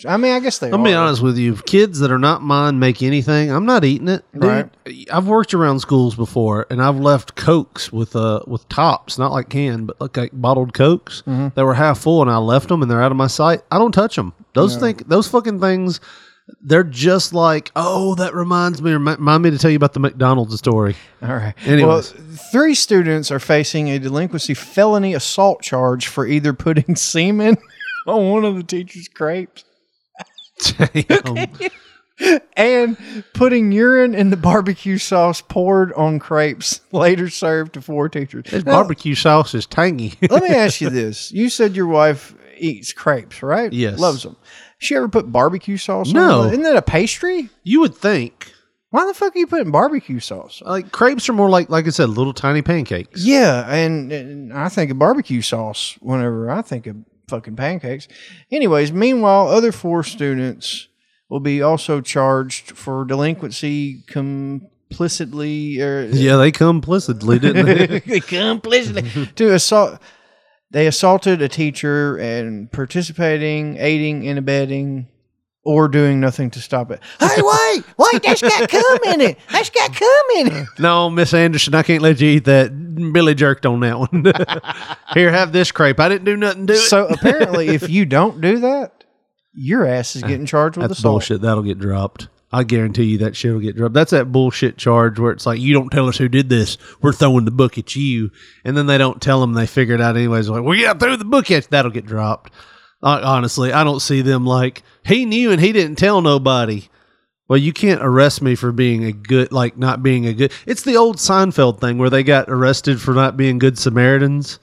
I mean, I guess they I'll are. be honest with you. Kids that are not mine make anything. I'm not eating it. Dude, Right. I've worked around schools before, and I've left cokes with uh with tops, not like canned, but like, like bottled cokes Mm-hmm. that were half full, and I left them, and they're out of my sight. I don't touch them. Those think those fucking things. They're just like, oh, that reminds me. Remind me to tell you about the McDonald's story. All right. Anyways. Well, three students are facing a delinquency felony assault charge for either putting semen on one of the teacher's crepes and putting urine in the barbecue sauce poured on crepes later served to four teachers. This Now, barbecue sauce is tangy. let me ask you this. You said your wife eats crepes, right? Yes. Loves them. She ever put barbecue sauce on No. them? Isn't that a pastry? you would think Why the fuck are you putting barbecue sauce on? like crepes are more like, like I said, little tiny pancakes. Yeah, and, and I think of barbecue sauce whenever I think of fucking pancakes. Anyways, meanwhile, other four students will be also charged for delinquency complicitly or Yeah, they complicitly didn't they? complicitly to assault. They assaulted a teacher and participating, aiding, and abetting. Or doing nothing to stop it. Hey, wait, wait! That's got cum in it. That's got cum in it. No, Miss Anderson, I can't let you eat that. Billy jerked on that one. Here, have this crepe. I didn't do nothing to it. So apparently, if you don't do that, your ass is getting charged with That's assault. bullshit. That'll get dropped. I guarantee you that shit will get dropped. That's that bullshit charge where it's like, you don't tell us who did this. We're throwing the book at you. And then they don't tell them. They figure it out anyways. Like, we got to throw the book at you. That'll get dropped. Honestly, I don't see them like, he knew and he didn't tell nobody. Well, you can't arrest me for being a good, like not being a good. It's the old Seinfeld thing where they got arrested for not being good Samaritans.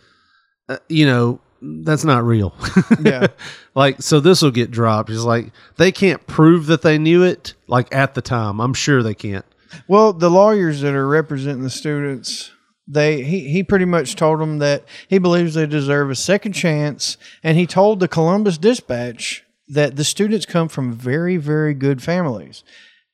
Uh, you know, that's not real. Yeah. like, so this will get dropped. It's like they can't prove that they knew it, like at the time. I'm sure they can't. Well, the lawyers that are representing the students, they he, he pretty much told them that he believes they deserve a second chance, and he told the Columbus Dispatch that the students come from very very good families,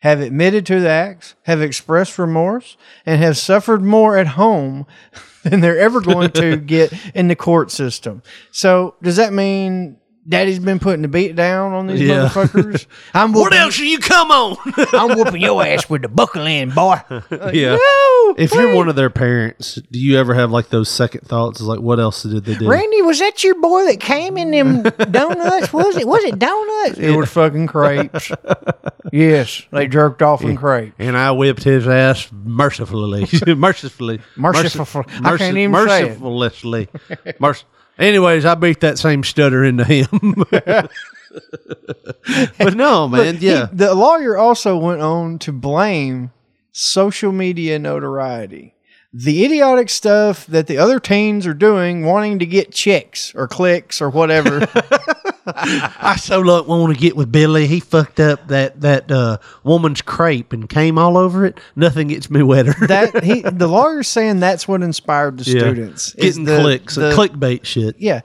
have admitted to the acts, have expressed remorse, and have suffered more at home than they're ever going to get in the court system. So, does that mean? Daddy's been putting the beat down on these Yeah. motherfuckers. I'm What else are you come on? I'm whooping your ass with the buckle in, boy. Uh, yeah. No, If you're one of their parents, do you ever have like those second thoughts? Is like, what else did they do? Randy, was that your boy that came in them donuts? Was it? Was it donuts? It was fucking crepes. yes, they jerked off in crepes. and I whipped his ass mercifully, mercifully, Merciful- Merci- I can't even say it. mercifully. Merc- Anyways, I beat that same stutter into him. but no, man, He- yeah, the lawyer also went on to blame social media notoriety. The idiotic stuff that the other teens are doing, wanting to get chicks or clicks or whatever. I so like want to get with Billy. He fucked up that that uh, woman's crepe and came all over it. Nothing gets me wetter. that he, the lawyer's saying that's what inspired the Yeah. students. getting the- clicks, the- clickbait shit. Yeah,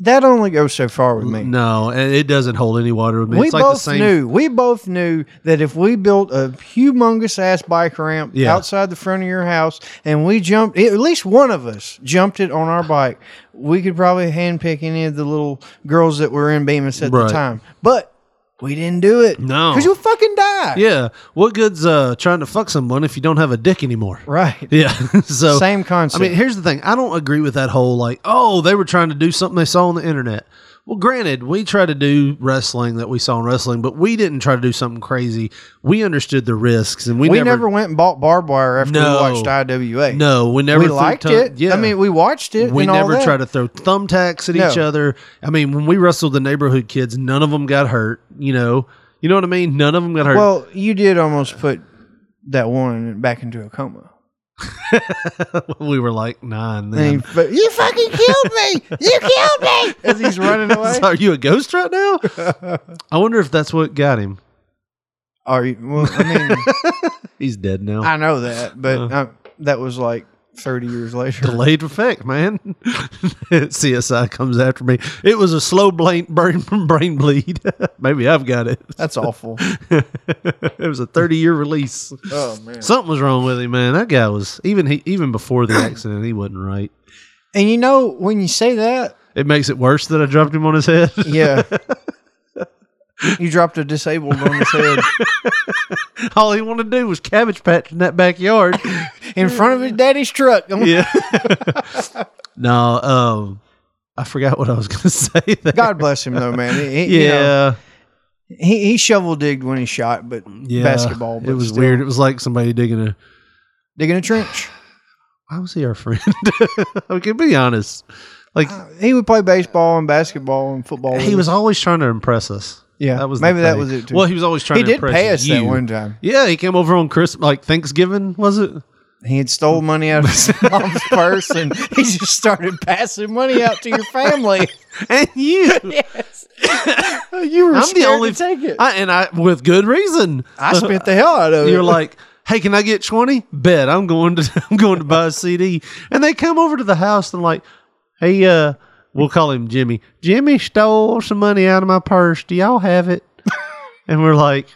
that only goes so far with me. No, and it doesn't hold any water with me. we it's like the both same. knew. We both knew that if we built a humongous ass bike ramp Yeah. outside the front of your house, and we jumped, at least one of us jumped it on our bike, we could probably handpick any of the little girls that were in Bemis at Right. the time. But we didn't do it. No. because you'll fucking die. Yeah, what good's uh, trying to fuck someone if you don't have a dick anymore? Right. Yeah. so Same concept. I mean, here's the thing. I don't agree with that whole like, oh, they were trying to do something they saw on the internet. Well, granted, we try to do wrestling that we saw in wrestling, but we didn't try to do something crazy. We understood the risks, and we, We, never, never, went and bought barbed wire after No. we watched IWA. No, we never we liked thumb- it. Yeah, I mean, we watched it. we never try to throw thumbtacks at No. each other. I mean, when we wrestled the neighborhood kids, none of them got hurt. You know, you know what I mean. None of them got hurt. Well, you did almost put that one back into a coma. we were like nine. And Then. he, but you fucking killed me! You killed me! As he's running away. So are you a ghost right now? I wonder if that's what got him. Are you? Well, I mean, He's dead now. I know that, but Uh. uh, that was like thirty years later. Delayed effect, man. CSI comes after me. It was a slow brain brain, brain bleed. Maybe I've got it. That's awful. it was a 30 year release. Oh man! Something was wrong with him, man. That guy was even he even before the accident, he wasn't right. And you know when you say that, It makes it worse that I dropped him on his head. yeah, you dropped a disabled on his head All he wanted to do was cabbage patch in that backyard. in front of his daddy's truck. yeah. no, um, I forgot what I was going to say. There. God bless him though, man. He, he, you know, Yeah. he he shovel digged when he shot, but yeah. basketball. But It was still. weird. It was like somebody digging a. digging a trench. Why was he our friend? okay, be honest. Like He would play baseball and basketball and football. he was always trying to impress us. Yeah, that was maybe that was it too. Well, he was always trying. He to did impress pay us that one time. Yeah, he came over on Christmas, like Thanksgiving, was it? He had stole money out of his mom's purse, and he just started passing money out to your family. And you, yes, you were I'm the only to take it. I, and I with good reason. I spent the hell out of it. You're like, hey, can I get twenty? Bet I'm going to I'm going to buy a CD. And they come over to the house and like, hey, uh, we'll call him Jimmy. Jimmy stole some money out of my purse. Do y'all have it? and we're like,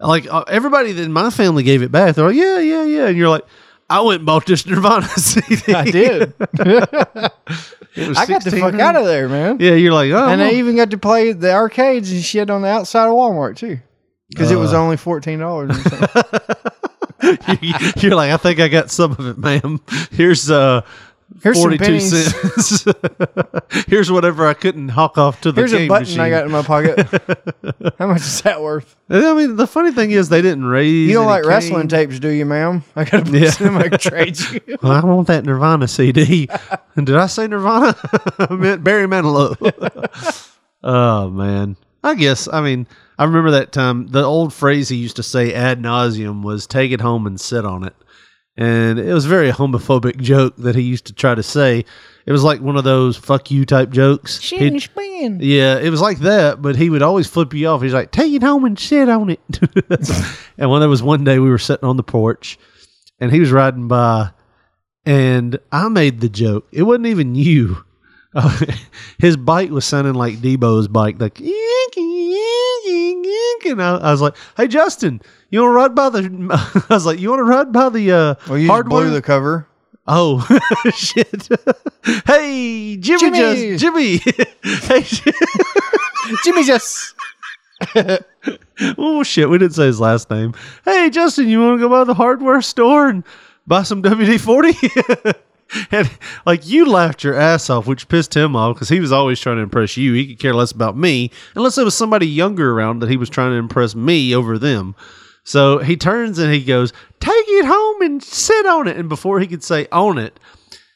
like uh, everybody in my family gave it back. They're like, yeah, yeah, yeah. And you're like. I went and bought this Nirvana CD. I did. I got the fuck out of there, man. Yeah, you're like, oh, and well. I even got to play the arcades and shit on the outside of Walmart too, because it was Uh. only fourteen dollars. You're like, I think I got some of it, ma'am. Here's uh Here's 42 pennies. cents. Here's whatever I couldn't hawk off to the Here's a button machine. I got in my pocket. How much is that worth? I mean, the funny thing is they didn't raise. You don't like wrestling tapes, do you, ma'am? I got to Yeah. put some I trade you. Well, I want that Nirvana CD. And Did I say Nirvana? I meant Barry Manilow. oh man, I guess. I mean, I remember that time. The old phrase he used to say ad nauseum was "take it home and sit on it," and it was a very homophobic joke that he used to try to say. It was like one of those "fuck you" type jokes. Shit He'd- and spin. yeah, it was like that, but he would always flip you off. He's like, "Take it home and shit on it." and when there was one day we were sitting on the porch, and he was riding by, and I made the joke. It wasn't even you. his bike was sounding like Debo's bike, like "Eek, eek, eek, eek," and I, I was like, "Hey, Justin, you want to ride by the?" I was like, "You want to ride by the uh, Well, you just hardware?" blew the cover. Oh shit! hey, Jimmy, Jimmy! just Jimmy. hey, Jimmy just. oh shit! We didn't say his last name. Hey, Justin, you want to go by the hardware store and buy some WD forty? And like you laughed your ass off, which pissed him off because he was always trying to impress you. He could care less about me unless there was somebody younger around that he was trying to impress me over them. So he turns and he goes, "Take it home and sit on it." And before he could say "on it,"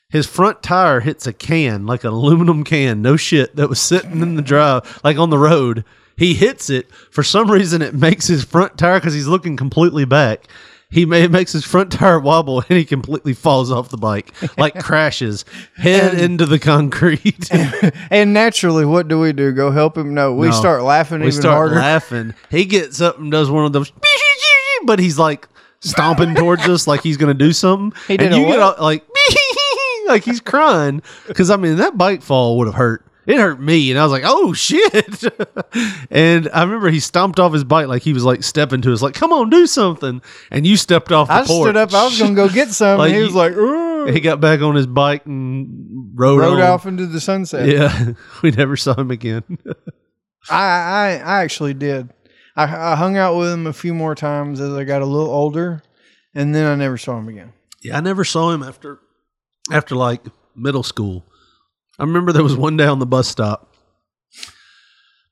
his front tire hits a can, like an aluminum can, no shit, that was sitting in the drive, like on the road. He hits it. For some reason, it makes his front tire because he's looking completely back. He may, makes his front tire wobble and he completely falls off the bike, like crashes head into the concrete. And naturally, what do we do? Go help him? No, we No. start laughing we even start harder. laughing. He gets up and does one of those, but he's like stomping towards us like he's going to do something. He did and you get what? all, like, like he's crying because I mean that bike fall would have hurt. It hurt me, and I was like, "Oh shit!" and I remember he stomped off his bike like he was like stepping to us, like, "Come on, do something!" And you stepped off the I porch. stood up. I was going to go get some. Like and he was like, Ooh. He got back on his bike and rode, rode on. off into the sunset. Yeah, we never saw him again. I, I I actually did. I, I hung out with him a few more times as I got a little older, and then I never saw him again. Yeah, I never saw him after after like middle school. I remember there was one day on the bus stop.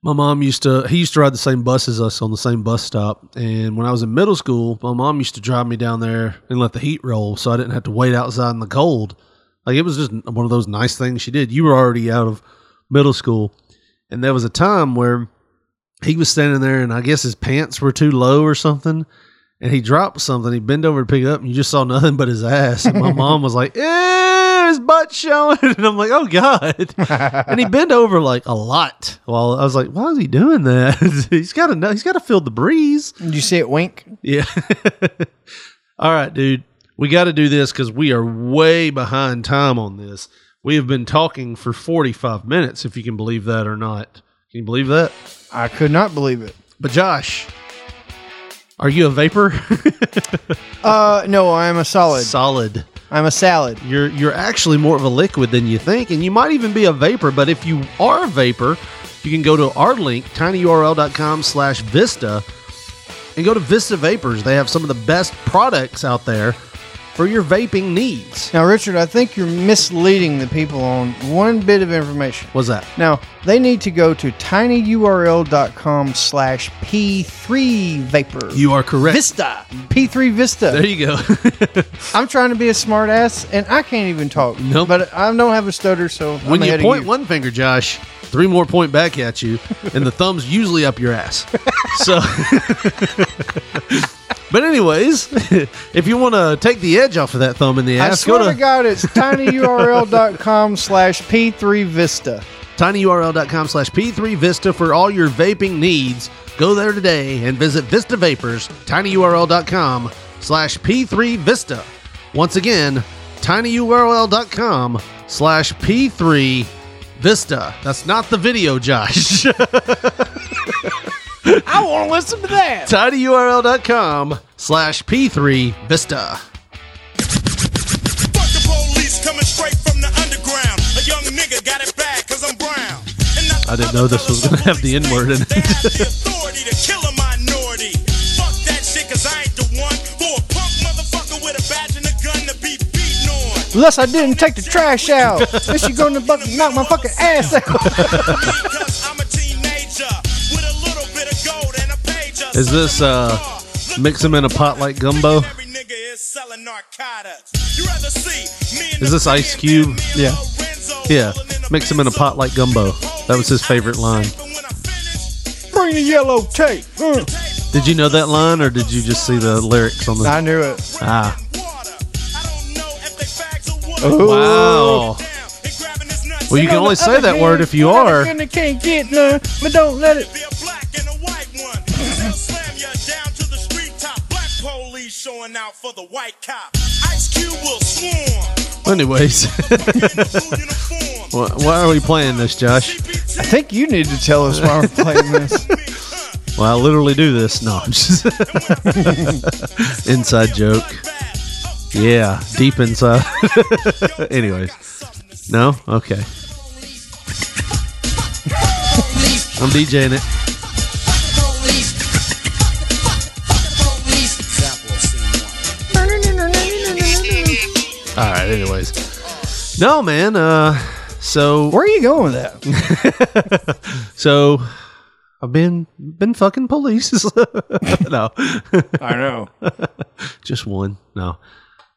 my mom used to he used to ride the same bus as us on the same bus stop. And when i was in middle school my mom used to drive me down there and let the heat roll so i didn't have to wait outside in the cold. Like it was just one of those nice things she did. You were already out of middle school. And there was a time where he was standing there and i guess his pants were too low or something and he dropped something. He bent over to pick it up and you just saw nothing but his ass. And my mom was like ew his butt showing. And i'm like oh god. And he bent over like a lot while i was like why is he doing that? He's got to know he's got to feel the breeze. Did you see it wink? yeah. All right dude. We got to do this because we are way behind time on this. We have been talking for 45 minutes if you can believe that or not. Can you believe that? I could not believe it. but josh are you a vapor Uh, no, I am a solid. solid I'm a salad. you're you're actually more of a liquid than you think and you might even be a vapor but if you are a vapor you can go to our link tinyurl.com slash vista and go to vista vapors they have some of the best products out there for your vaping needs Now, Richard, I think you're misleading the people on one bit of information. what's that Now, they need to go to tinyurl.com slash P3 Vapor. you are correct Vista. P3 Vista. there you go I'm trying to be a smart ass and I can't even talk. Nope. But I don't have a stutter, so when I'm you point one finger josh three more point back at you and the thumb's usually up your ass so but anyways if you want to take the edge off of that thumb in the ass, I swear go to to God, it's tinyurl.com slash P3 Vista. tinyurl.com slash p3 vista for all your vaping needs. Go there today and visit vista vapors tinyurl.com slash p3 vista. Once again tinyurl.com slash p3 vista. That's not the video josh I want to listen to that. tinyurl.com slash p3 vista Fuck the police coming straight from the underground. A young nigga got it bad cause I'm brown. And i didn't know this was going to have the n-word in They it have the authority to kill a minority. Fuck that shit cause I ain't the one for a punk motherfucker with a badge and a gun to be beaten on. Unless I didn't take the trash out. then she gonna fucking knock my fucking ass out. Is this, uh, mix them in a pot like gumbo is selling narcotics. You rather see me and is this ice cube Yeah. yeah mix them in a pot like gumbo that was his favorite line Bring the yellow tape. Uh. Did you know that line, or did you just see the lyrics on the? I knew it. Ah, Oh. wow. Well, you can only say that word if you are. Can't get none, but don't let it. Showing out for the white cop. Ice Cube will swarm. Anyways, why, why are we playing this, Josh? I think you need to tell us why we're playing this. Well, I literally do this. No, I'm just inside joke. Yeah, deep inside. Anyways, no, okay. I'm DJing it. All right. Anyways, no, man. Uh, so Where are you going with that? so I've been been fucking police. no, I know. just one. No,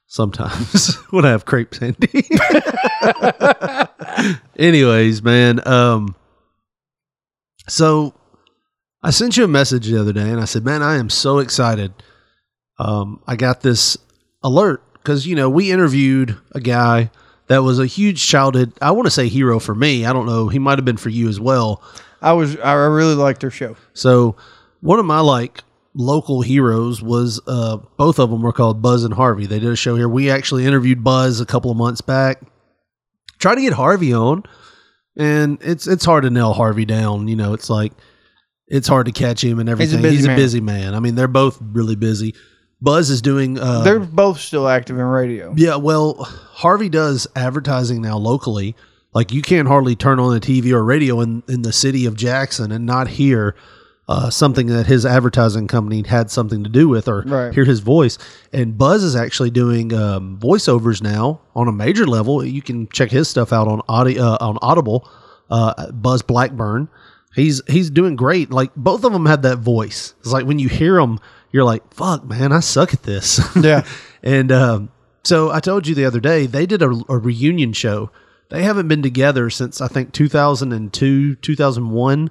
sometimes when I have crepe Sandy. Anyways, man. Um, so I sent you a message the other day, and I said, "Man, I am so excited. Um, I got this alert because you know we interviewed a guy." That was a huge childhood. I want to say hero for me. I don't know. He might have been for you as well. I was. I really liked their show. So one of my like local heroes was uh both of them were called Buzz and Harvey. They did a show here. We actually interviewed Buzz a couple of months back. Try to get Harvey on, and it's it's hard to nail Harvey down. You know, it's like it's hard to catch him and everything. busy He's a busy man. I mean, they're both really busy. Buzz is doing. Uh, They're both still active in radio. yeah, well, Harvey does advertising now locally. Like you can't hardly turn on the TV or radio in, in the city of Jackson and not hear uh, something that his advertising company had something to do with or Right. hear his voice. And Buzz is actually doing um, voiceovers now on a major level. You can check his stuff out on Audi, uh, on Audible. Uh, Buzz Blackburn. He's he's doing great. Like both of them had that voice. It's like when you hear them, you're like, "Fuck, man, I suck at this." Yeah. and um, so I told you the other day they did a, a reunion show. They haven't been together since I think 2002, 2001.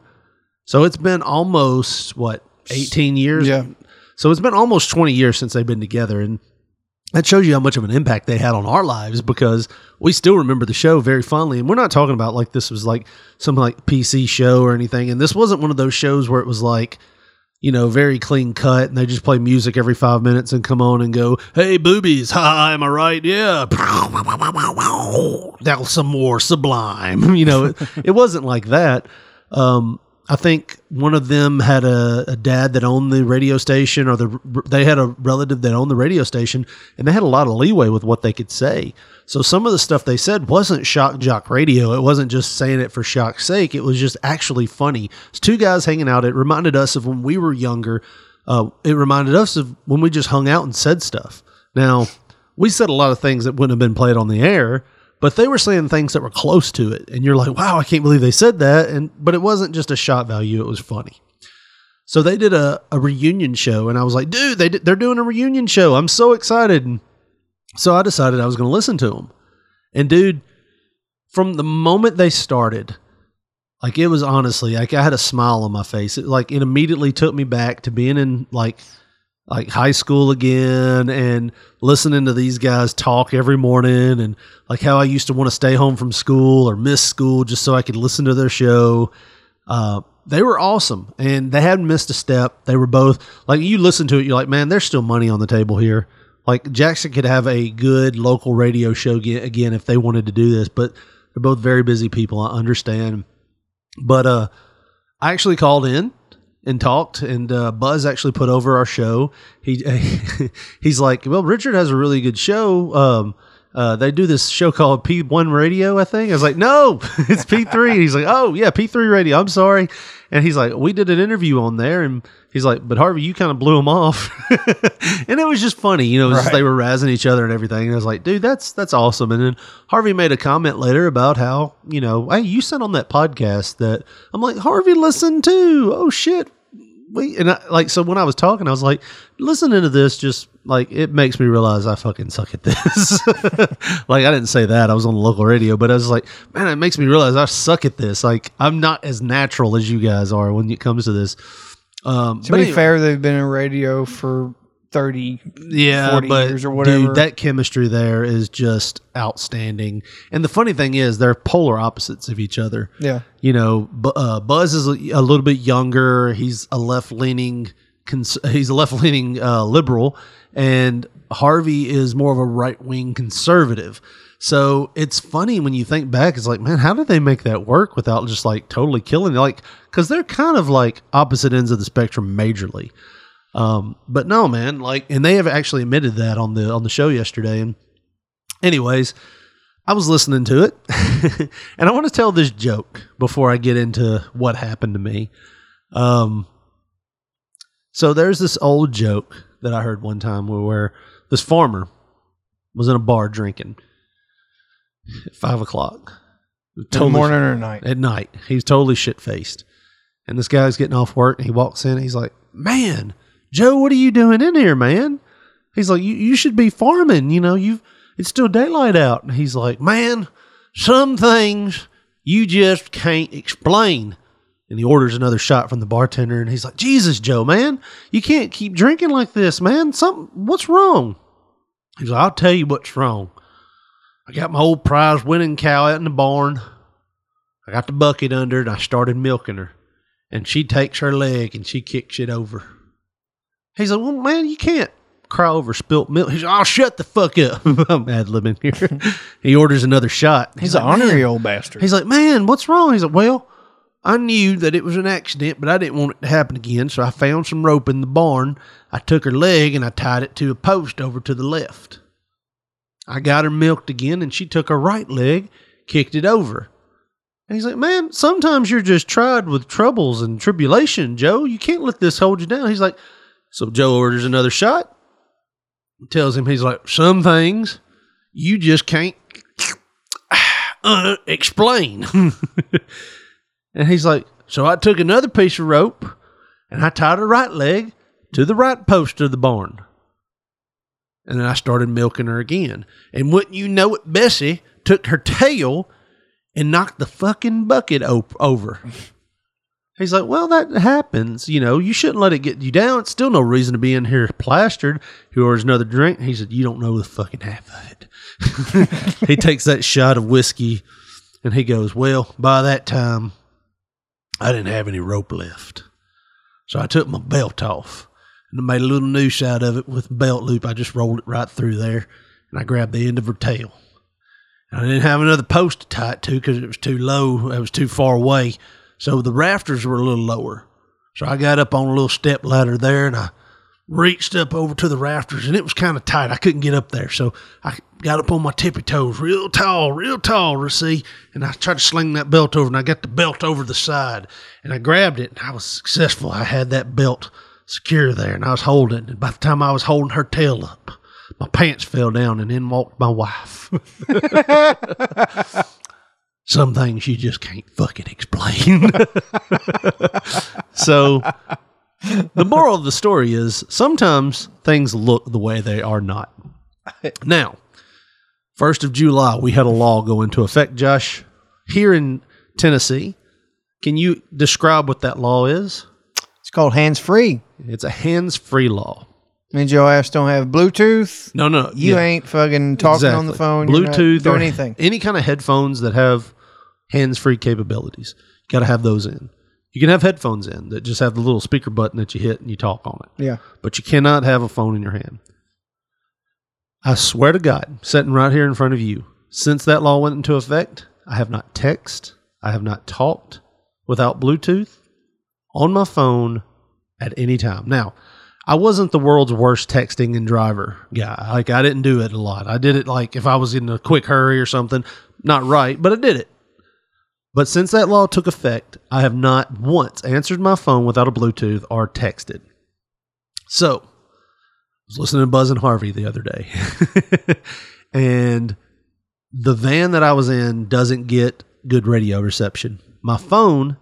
So it's been almost what 18 years. Yeah. So it's been almost 20 years since they've been together, and that shows you how much of an impact they had on our lives because we still remember the show very fondly. And we're not talking about like this was like some like PC show or anything. And this wasn't one of those shows where it was like, you know, very clean cut and they just play music every five minutes and come on and go, Hey, boobies. Hi, am I right? Yeah. Was some more sublime. You know, it, it wasn't like that. Um, I think one of them had a, a dad that owned the radio station, or the they had a relative that owned the radio station, and they had a lot of leeway with what they could say. So some of the stuff they said wasn't shock jock radio. It wasn't just saying it for shock's sake. It was just actually funny. It's two guys hanging out. It reminded us of when we were younger. Uh, it reminded us of when we just hung out and said stuff. Now we said a lot of things that wouldn't have been played on the air but they were saying things that were close to it and you're like wow i can't believe they said that. And but it wasn't just a shot value it was funny. So they did a, a reunion show and i was like dude they did, they're doing a reunion show. I'm so excited. And so i decided i was going to listen to them and dude from the moment they started like it was honestly like i had a smile on my face. It like it immediately took me back to being in like like high school again and listening to these guys talk every morning and like how I used to want to stay home from school or miss school just so I could listen to their show. Uh, they were awesome and they hadn't missed a step. They were both like you listen to it, you're like, man, there's still money on the table here. Like Jackson could have a good local radio show again, again if they wanted to do this, but they're both very busy people. I understand. But uh, I actually called in and talked and uh, buzz actually put over our show he he's like well richard has a really good show um, uh, they do this show called P1 Radio, I think. I was like, no, it's P3. he's like, oh, yeah, P3 Radio. I'm sorry. And he's like, we did an interview on there. And he's like, but Harvey, you kind of blew him off. and it was just funny. You know, right. they were razzing each other and everything. And I was like, dude, that's that's awesome. And then Harvey made a comment later about how, you know, hey, you sent on that podcast that I'm like, Harvey listened too. Oh, shit we and I, like so when I was talking, I was like, listening to this, just like it makes me realize I fucking suck at this. like I didn't say that I was on the local radio, but I was like, man, it makes me realize I suck at this. Like I'm not as natural as you guys are when it comes to this. Um, to be anyway, fair, they've been in radio for 30 yeah 40 but years or whatever. dude, that chemistry there is just outstanding. And the funny thing is they're polar opposites of each other. Yeah. You know uh, buzz is a, a, little bit younger. He's a left-leaning cons- he's a left-leaning uh, liberal. And harvey is more of a right-wing conservative. So it's funny when you think back it's like man how did they make that work without just like totally killing it? Like because they're kind of like opposite ends of the spectrum majorly um, but no, man, like, and they have actually admitted that on the on the show yesterday. And anyways, I was listening to it, and I want to tell this joke before I get into what happened to me. Um, so there's this old joke that I heard one time where, where this farmer was in a bar drinking at five o'clock. Totally, morning or night? At night. He's totally shit faced. And this guy's getting off work and he walks in and he's like, Man, Joe, what are you doing in here, man? He's like, you, you should be farming. You know, you it's still daylight out. And he's like, man, some things you just can't explain. And he orders another shot from the bartender, and he's like, Jesus, Joe, man, you can't keep drinking like this, man. Something, what's wrong? He's like, I'll tell you what's wrong. I got my old prize winning cow out in the barn. I got the bucket under it, I started milking her. And she takes her leg and she kicks it over. He's like, well, man, you can't cry over spilt milk. He's like, oh, shut the fuck up. I'm ad libbing here. he orders another shot. He's, He's an like, ornery old bastard. He's like, man, what's wrong? He's like, well, I knew that it was an accident, but I didn't want it to happen again. So I found some rope in the barn. I took her leg and I tied it to a post over to the left. I got her milked again and she took her right leg, kicked it over. And he's like, man, sometimes you're just tried with troubles and tribulation, Joe. You can't let this hold you down. He's like, so Joe orders another shot. Tells him he's like, some things you just can't uh, explain. and he's like, So I took another piece of rope and I tied her right leg to the right post of the barn. And then I started milking her again. And wouldn't you know it, Bessie took her tail and knocked the fucking bucket op- over. He's like, Well, that happens. You know, you shouldn't let it get you down. It's still no reason to be in here plastered. He orders another drink. He said, You don't know the fucking half of it. he takes that shot of whiskey and he goes, Well, by that time, I didn't have any rope left. So I took my belt off and made a little noose out of it with belt loop. I just rolled it right through there and I grabbed the end of her tail. And I didn't have another post to tie it to because it was too low. It was too far away. So the rafters were a little lower. So I got up on a little step ladder there and I reached up over to the rafters and it was kind of tight. I couldn't get up there. So I got up on my tippy toes real tall, real tall, see. And I tried to sling that belt over and I got the belt over the side and I grabbed it and I was successful. I had that belt secure there and I was holding it. And by the time I was holding her tail up, my pants fell down and in walked my wife. Some things you just can't fucking explain. so the moral of the story is sometimes things look the way they are not. Now, first of July, we had a law go into effect, Josh, here in Tennessee. Can you describe what that law is? It's called hands free. It's a hands free law. Means your ass don't have Bluetooth. No, no, You yeah. ain't fucking talking on the phone. Bluetooth, or anything. Any kind of headphones that have hands-free capabilities. You got to have those in. You can have headphones in that just have the little speaker button that you hit and you talk on it. Yeah. But you cannot have a phone in your hand. I swear to God, sitting right here in front of you, since that law went into effect, I have not texted, I have not talked without Bluetooth on my phone at any time. Now, I wasn't the world's worst texting and driver guy. Like I didn't do it a lot. I did it like if I was in a quick hurry or something. Not right, but I did it. But since that law took effect, I have not once answered my phone without a Bluetooth or texted. So, I was listening to Buzz and Harvey the other day, and the van that I was in doesn't get good radio reception. My phone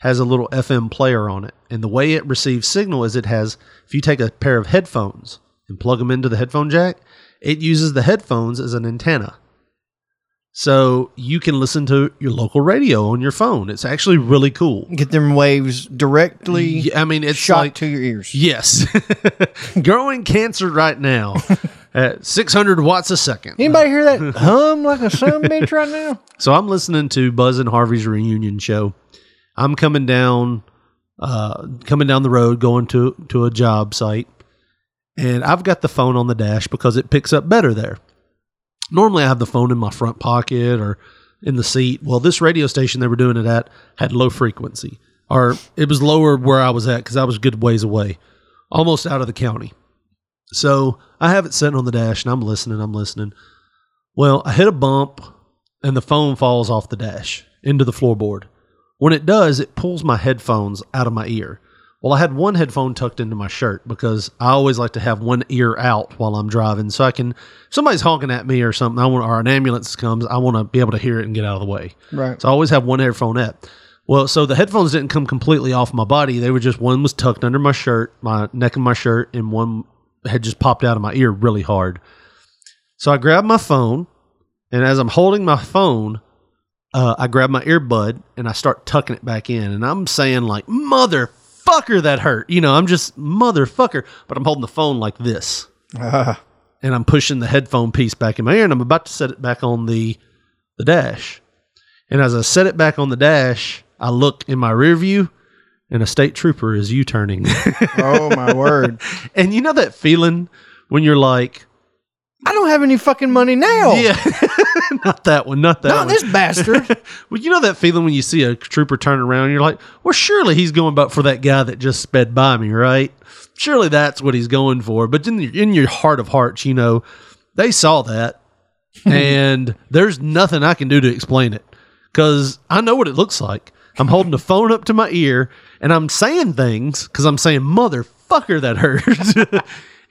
has a little FM player on it, and the way it receives signal is it has, if you take a pair of headphones and plug them into the headphone jack, it uses the headphones as an antenna. So you can listen to your local radio on your phone. It's actually really cool. Get them waves directly. Yeah, I mean, it's shot like to your ears. Yes, growing cancer right now at 600 watts a second. Anybody hear that hum like a son bitch right now? So I'm listening to Buzz and Harvey's reunion show. I'm coming down, uh, coming down the road, going to to a job site, and I've got the phone on the dash because it picks up better there. Normally, I have the phone in my front pocket or in the seat. Well, this radio station they were doing it at had low frequency, or it was lower where I was at because I was good ways away, almost out of the county. So I have it sitting on the dash and I'm listening. I'm listening. Well, I hit a bump and the phone falls off the dash into the floorboard. When it does, it pulls my headphones out of my ear. Well, I had one headphone tucked into my shirt because I always like to have one ear out while I'm driving, so I can. Somebody's honking at me or something, I want, or an ambulance comes, I want to be able to hear it and get out of the way. Right. So I always have one headphone up. Well, so the headphones didn't come completely off my body. They were just one was tucked under my shirt, my neck of my shirt, and one had just popped out of my ear really hard. So I grabbed my phone, and as I'm holding my phone, uh, I grab my earbud and I start tucking it back in, and I'm saying like "motherfucker," that hurt. You know, I'm just motherfucker, but I'm holding the phone like this, Ah. and I'm pushing the headphone piece back in my ear, and I'm about to set it back on the the dash. And as I set it back on the dash, I look in my rear view, and a state trooper is U-turning. oh my word! and you know that feeling when you're like, I don't have any fucking money now. Yeah, not that one, not that Not one. this bastard. well, you know that feeling when you see a trooper turn around, and you're like, well, surely he's going back for that guy that just sped by me, right? Surely that's what he's going for. But in your, in your heart of hearts, you know, they saw that, and there's nothing I can do to explain it because I know what it looks like. I'm holding the phone up to my ear, and I'm saying things because I'm saying, motherfucker, that hurts."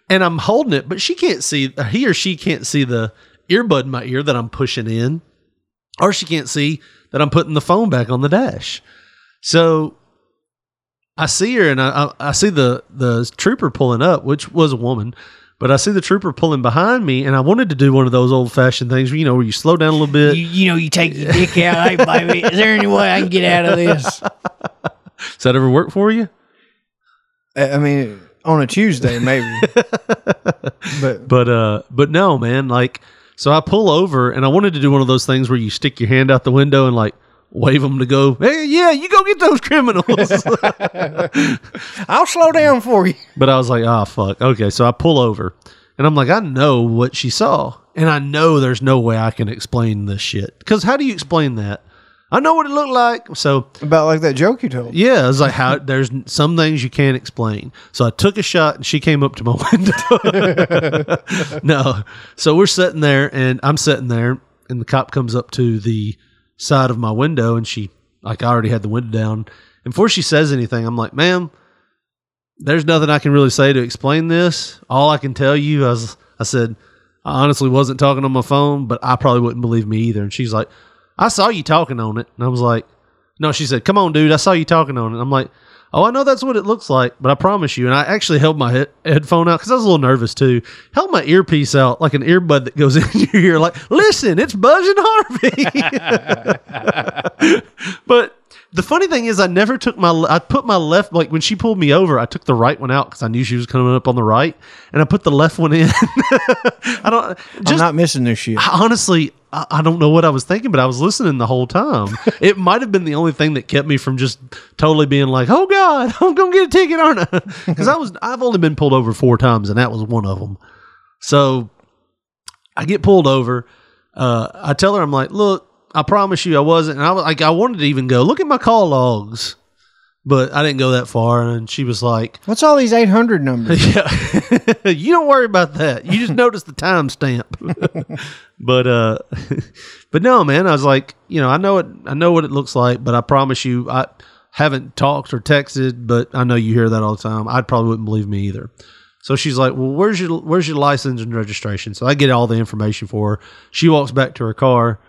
and I'm holding it, but she can't see, he or she can't see the earbud in my ear that I'm pushing in, or she can't see that I'm putting the phone back on the dash. So I see her and I, I, I see the, the trooper pulling up, which was a woman, but I see the trooper pulling behind me and I wanted to do one of those old fashioned things, you know, where you slow down a little bit. You, you know, you take your dick out. Hey, baby, is there any way I can get out of this? Does that ever work for you? I I mean, on a Tuesday, maybe. but But uh but no, man, like so I pull over and I wanted to do one of those things where you stick your hand out the window and like wave them to go, "Hey, yeah, you go get those criminals." I'll slow down for you. but I was like, "Ah, fuck." Okay, so I pull over and I'm like, "I know what she saw." And I know there's no way I can explain this shit. Cuz how do you explain that? I know what it looked like. So About like that joke you told. yeah, it's like how there's some things you can't explain. So I took a shot and she came up to my window. no. So we're sitting there and I'm sitting there and the cop comes up to the side of my window and she like I already had the window down. And before she says anything, I'm like, ma'am, there's nothing I can really say to explain this. All I can tell you is I said, I honestly wasn't talking on my phone, but I probably wouldn't believe me either. And she's like, I saw you talking on it. And I was like, no, she said, come on, dude. I saw you talking on it. I'm like, oh, I know that's what it looks like, but I promise you. And I actually held my head- headphone out because I was a little nervous too. Held my earpiece out like an earbud that goes in your ear, like, listen, it's Buzz and Harvey. but the funny thing is, I never took my, I put my left, like when she pulled me over, I took the right one out because I knew she was coming up on the right, and I put the left one in. I don't, I'm just not missing this shit. honestly, I, I don't know what I was thinking, but I was listening the whole time. it might have been the only thing that kept me from just totally being like, "Oh God, I'm gonna get a ticket, aren't I?" Because I was, I've only been pulled over four times, and that was one of them. So I get pulled over. Uh, I tell her, I'm like, "Look, I promise you, I wasn't." And I was like, I wanted to even go look at my call logs, but I didn't go that far. And she was like, What's all these 800 numbers? yeah. you don't worry about that. You just notice the timestamp. but uh but no, man, I was like, you know, I know it I know what it looks like, but I promise you I haven't talked or texted, but I know you hear that all the time. I probably wouldn't believe me either. So she's like, "Well, where's your where's your license and registration?" So I get all the information for her. She walks back to her car.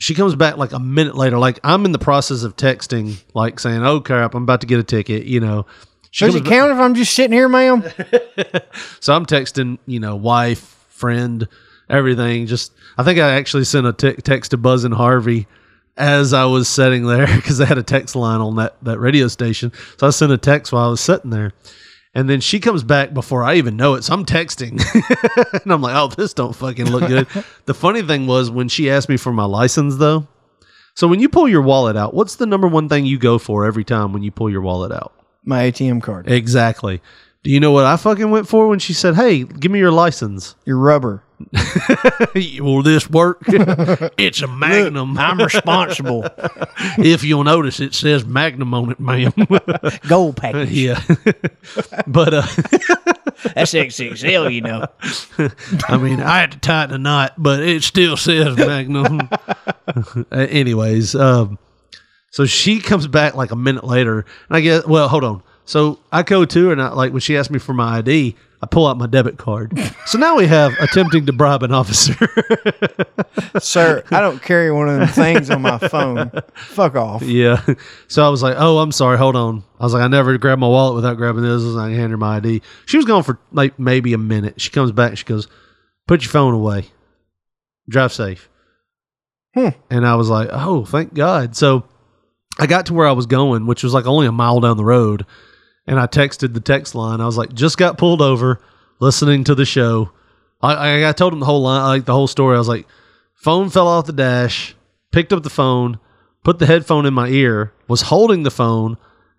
She comes back like a minute later. Like I'm in the process of texting, like saying, "Oh crap, I'm about to get a ticket." You know. She Does it count if I'm just sitting here, ma'am? so I'm texting, you know, wife, friend, everything. Just, I think I actually sent a te- text to Buzz and Harvey as I was sitting there because they had a text line on that, that radio station. So I sent a text while I was sitting there. And then she comes back before I even know it. So I'm texting. and I'm like, oh, this don't fucking look good. the funny thing was when she asked me for my license, though. So when you pull your wallet out, what's the number one thing you go for every time when you pull your wallet out? My ATM card. Exactly. Do you know what I fucking went for when she said, "Hey, give me your license"? Your rubber. Will this work? it's a Magnum. I'm responsible. if you'll notice, it says Magnum on it, ma'am. Gold package. yeah, but uh, That's XXL, you know. I mean, I had to tighten a knot, but it still says Magnum. Anyways, um, so she comes back like a minute later, and I guess, well, hold on. So I go to her, and I, like when she asked me for my ID, I pull out my debit card. so now we have attempting to bribe an officer. Sir, I don't carry one of them things on my phone. Fuck off. yeah. So I was like, oh, I'm sorry. Hold on. I was like, I never grabbed my wallet without grabbing this. And I hand her my ID. She was gone for like maybe a minute. She comes back. She goes, put your phone away. Drive safe. Hmm. And I was like, oh, thank God. So I got to where I was going, which was like only a mile down the road. And I texted the text line. I was like, just got pulled over listening to the show. I, I, I told him the whole line, like the whole story. I was like, phone fell off the dash, picked up the phone, put the headphone in my ear, was holding the phone.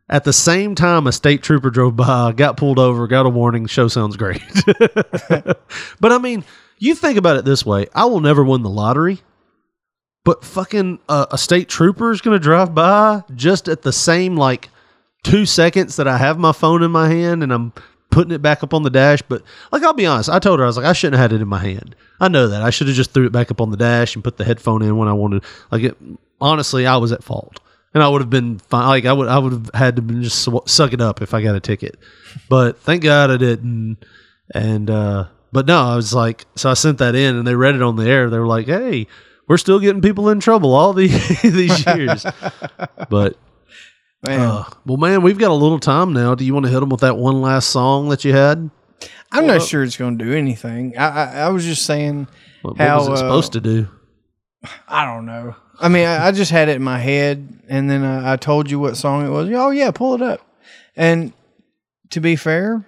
At the same time, a state trooper drove by, got pulled over, got a warning. Show sounds great. but I mean, you think about it this way I will never win the lottery, but fucking uh, a state trooper is going to drive by just at the same like two seconds that I have my phone in my hand and I'm putting it back up on the dash. But like, I'll be honest, I told her I was like, I shouldn't have had it in my hand. I know that I should have just threw it back up on the dash and put the headphone in when I wanted. Like, it, honestly, I was at fault, and I would have been fine. Like, I would, I would have had to just sw- suck it up if I got a ticket. But thank God I didn't. And uh, but no, I was like, so I sent that in, and they read it on the air. They were like, hey. We're still getting people in trouble all these these years, but Man, Uh, well, man, we've got a little time now. Do you want to hit them with that one last song that you had? I'm not sure it's going to do anything. I, I I was just saying What, how what was it uh, supposed to do? I don't know. I mean, I, I just had it in my head, and then I, I told you what song it was. Oh yeah, pull it up. And to be fair,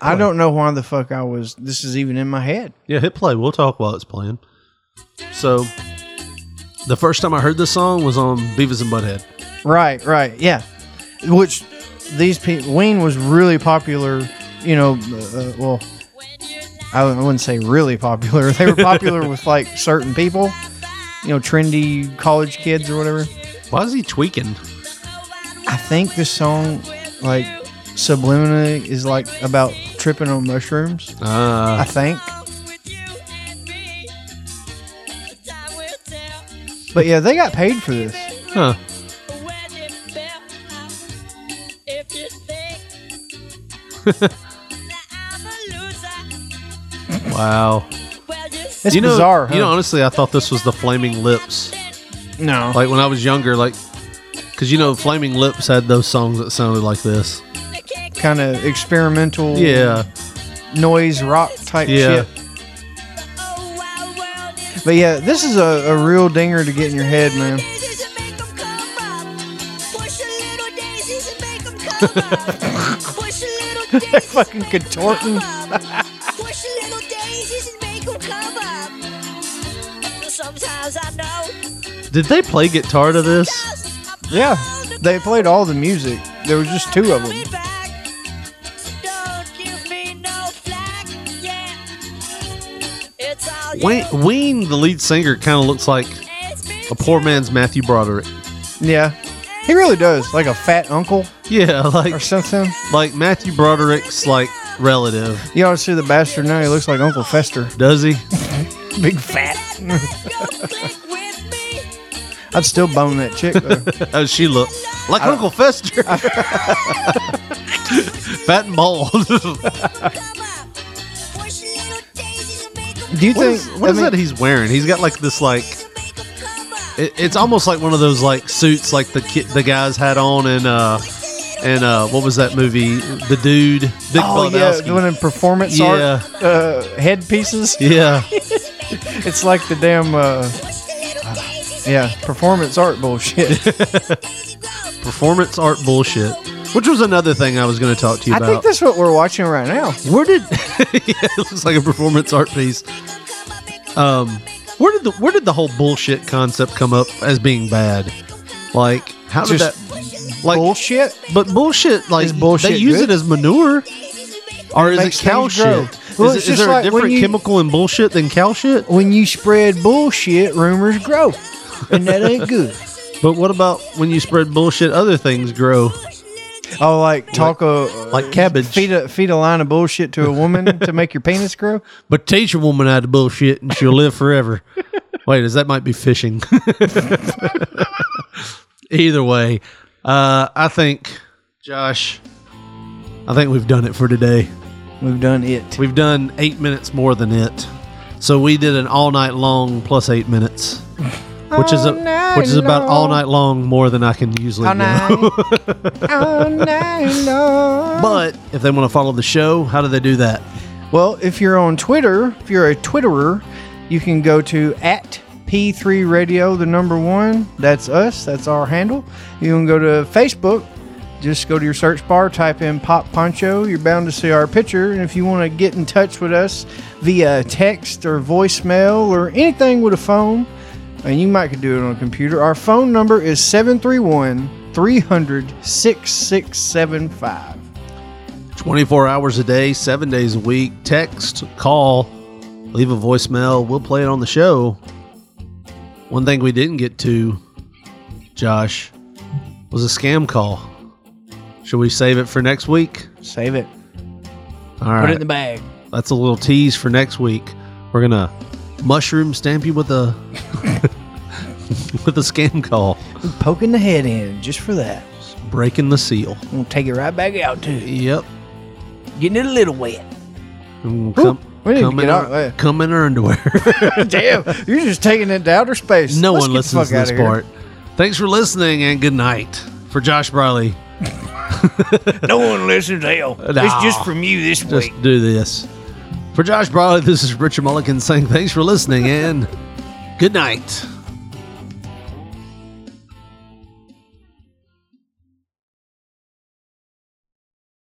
I don't know why the fuck I was. This is even in my head. Yeah, hit play. We'll talk while it's playing. So, the first time I heard this song was on Beavis and Butthead. Right, right, yeah. Which these people, Ween was really popular. You know, uh, uh, well, I wouldn't- I wouldn't say really popular. They were popular with like certain people. You know, trendy college kids or whatever. Why is he tweaking? I think this song, like subliminally, is like about tripping on mushrooms. I Uh, think. But yeah, they got paid for this. huh. Wow. It's you know, bizarre. Huh? You know, honestly, I thought this was the Flaming Lips. no, Like when I was younger, like, because you know, Flaming Lips had those songs that sounded like this. kind of experimental, Yeah. noise rock type Yeah. shit. But yeah, this is a, a real dinger to get in your head, man. They're fucking contorting. Sometimes I know. Did they play guitar to this? Yeah, they played all the music. There was just two of them. Wayne, Ween, the lead singer, kind of looks like a poor man's Matthew Broderick. Yeah, he really does, like a fat uncle Yeah, like or something. like Matthew Broderick's like relative. You ought to see the bastard now. He looks like Uncle Fester, Does he? big fat. I'd still bone that chick though. How she look? Like Uncle Fester. Fat and bald. Do you What think? is, what I is mean, that he's wearing? He's got like this like. It, it's almost like one of those like suits like the ki- the guys had on in uh and uh what was that movie? The dude, Big Oh yeah, doing in performance Yeah. art uh, headpieces. yeah. It's like the damn uh, yeah performance art bullshit. Performance art bullshit. Which was another thing I was going to talk to you I about. I think that's what we're watching right now. Where did yeah, it looks like a performance art piece. Um, where did the where did the whole bullshit concept come up as being bad? Like how did Just that like bullshit. but bullshit like bullshit they use good? it as manure or is it Makes cow things grow. shit? Well, is, it's is just there like a when different you- chemical in bullshit than cow shit? When you spread bullshit, rumors grow, and that ain't good. But what about when you spread bullshit? Other things grow, Oh, like talk a like cabbage. feed a feed a line of bullshit to a woman to make your penis grow. But teach a woman how to bullshit and she'll live forever. Wait, is that might be fishing? Either way, uh, I think, Josh, I think we've done it for today. We've done it. We've done eight minutes more than it. So we did an all night long plus eight minutes, which is a, which is about all night long more than I can usually All do. night, all night long. But if they want to follow the show, how do they do that? Well, if you're on Twitter, if you're a Twitterer, you can go to at P3 Radio, the number one. That's us. That's our handle. You can go to Facebook. Just go to your search bar, type in Pop Poncho. You're bound to see our picture. And if you want to get in touch with us via text or voicemail or anything with a phone, and you might could do it on a computer, our phone number is 731 300 6675. 24 hours a day, seven days a week. Text, call, leave a voicemail. We'll play it on the show. One thing we didn't get to, Josh, was a scam call. Should we save it for next week? Save it. All Put it in the bag. That's a little tease for next week. We're gonna mushroom stamp you with a with a scam call, Poking the head in just for that. breaking the seal. We'll take it right back out too. Yep. Getting it a little wet. And Come, we need Come in, get our, come in our underwear. Damn, you're just taking it to outer space. No Let's one listens to this part. Thanks for listening and good night. For Josh Briley, No one listens. Hell, Nah. it's just from you this just week. do this. For Josh Briley, this is Richard Mulligan saying thanks for listening and good night.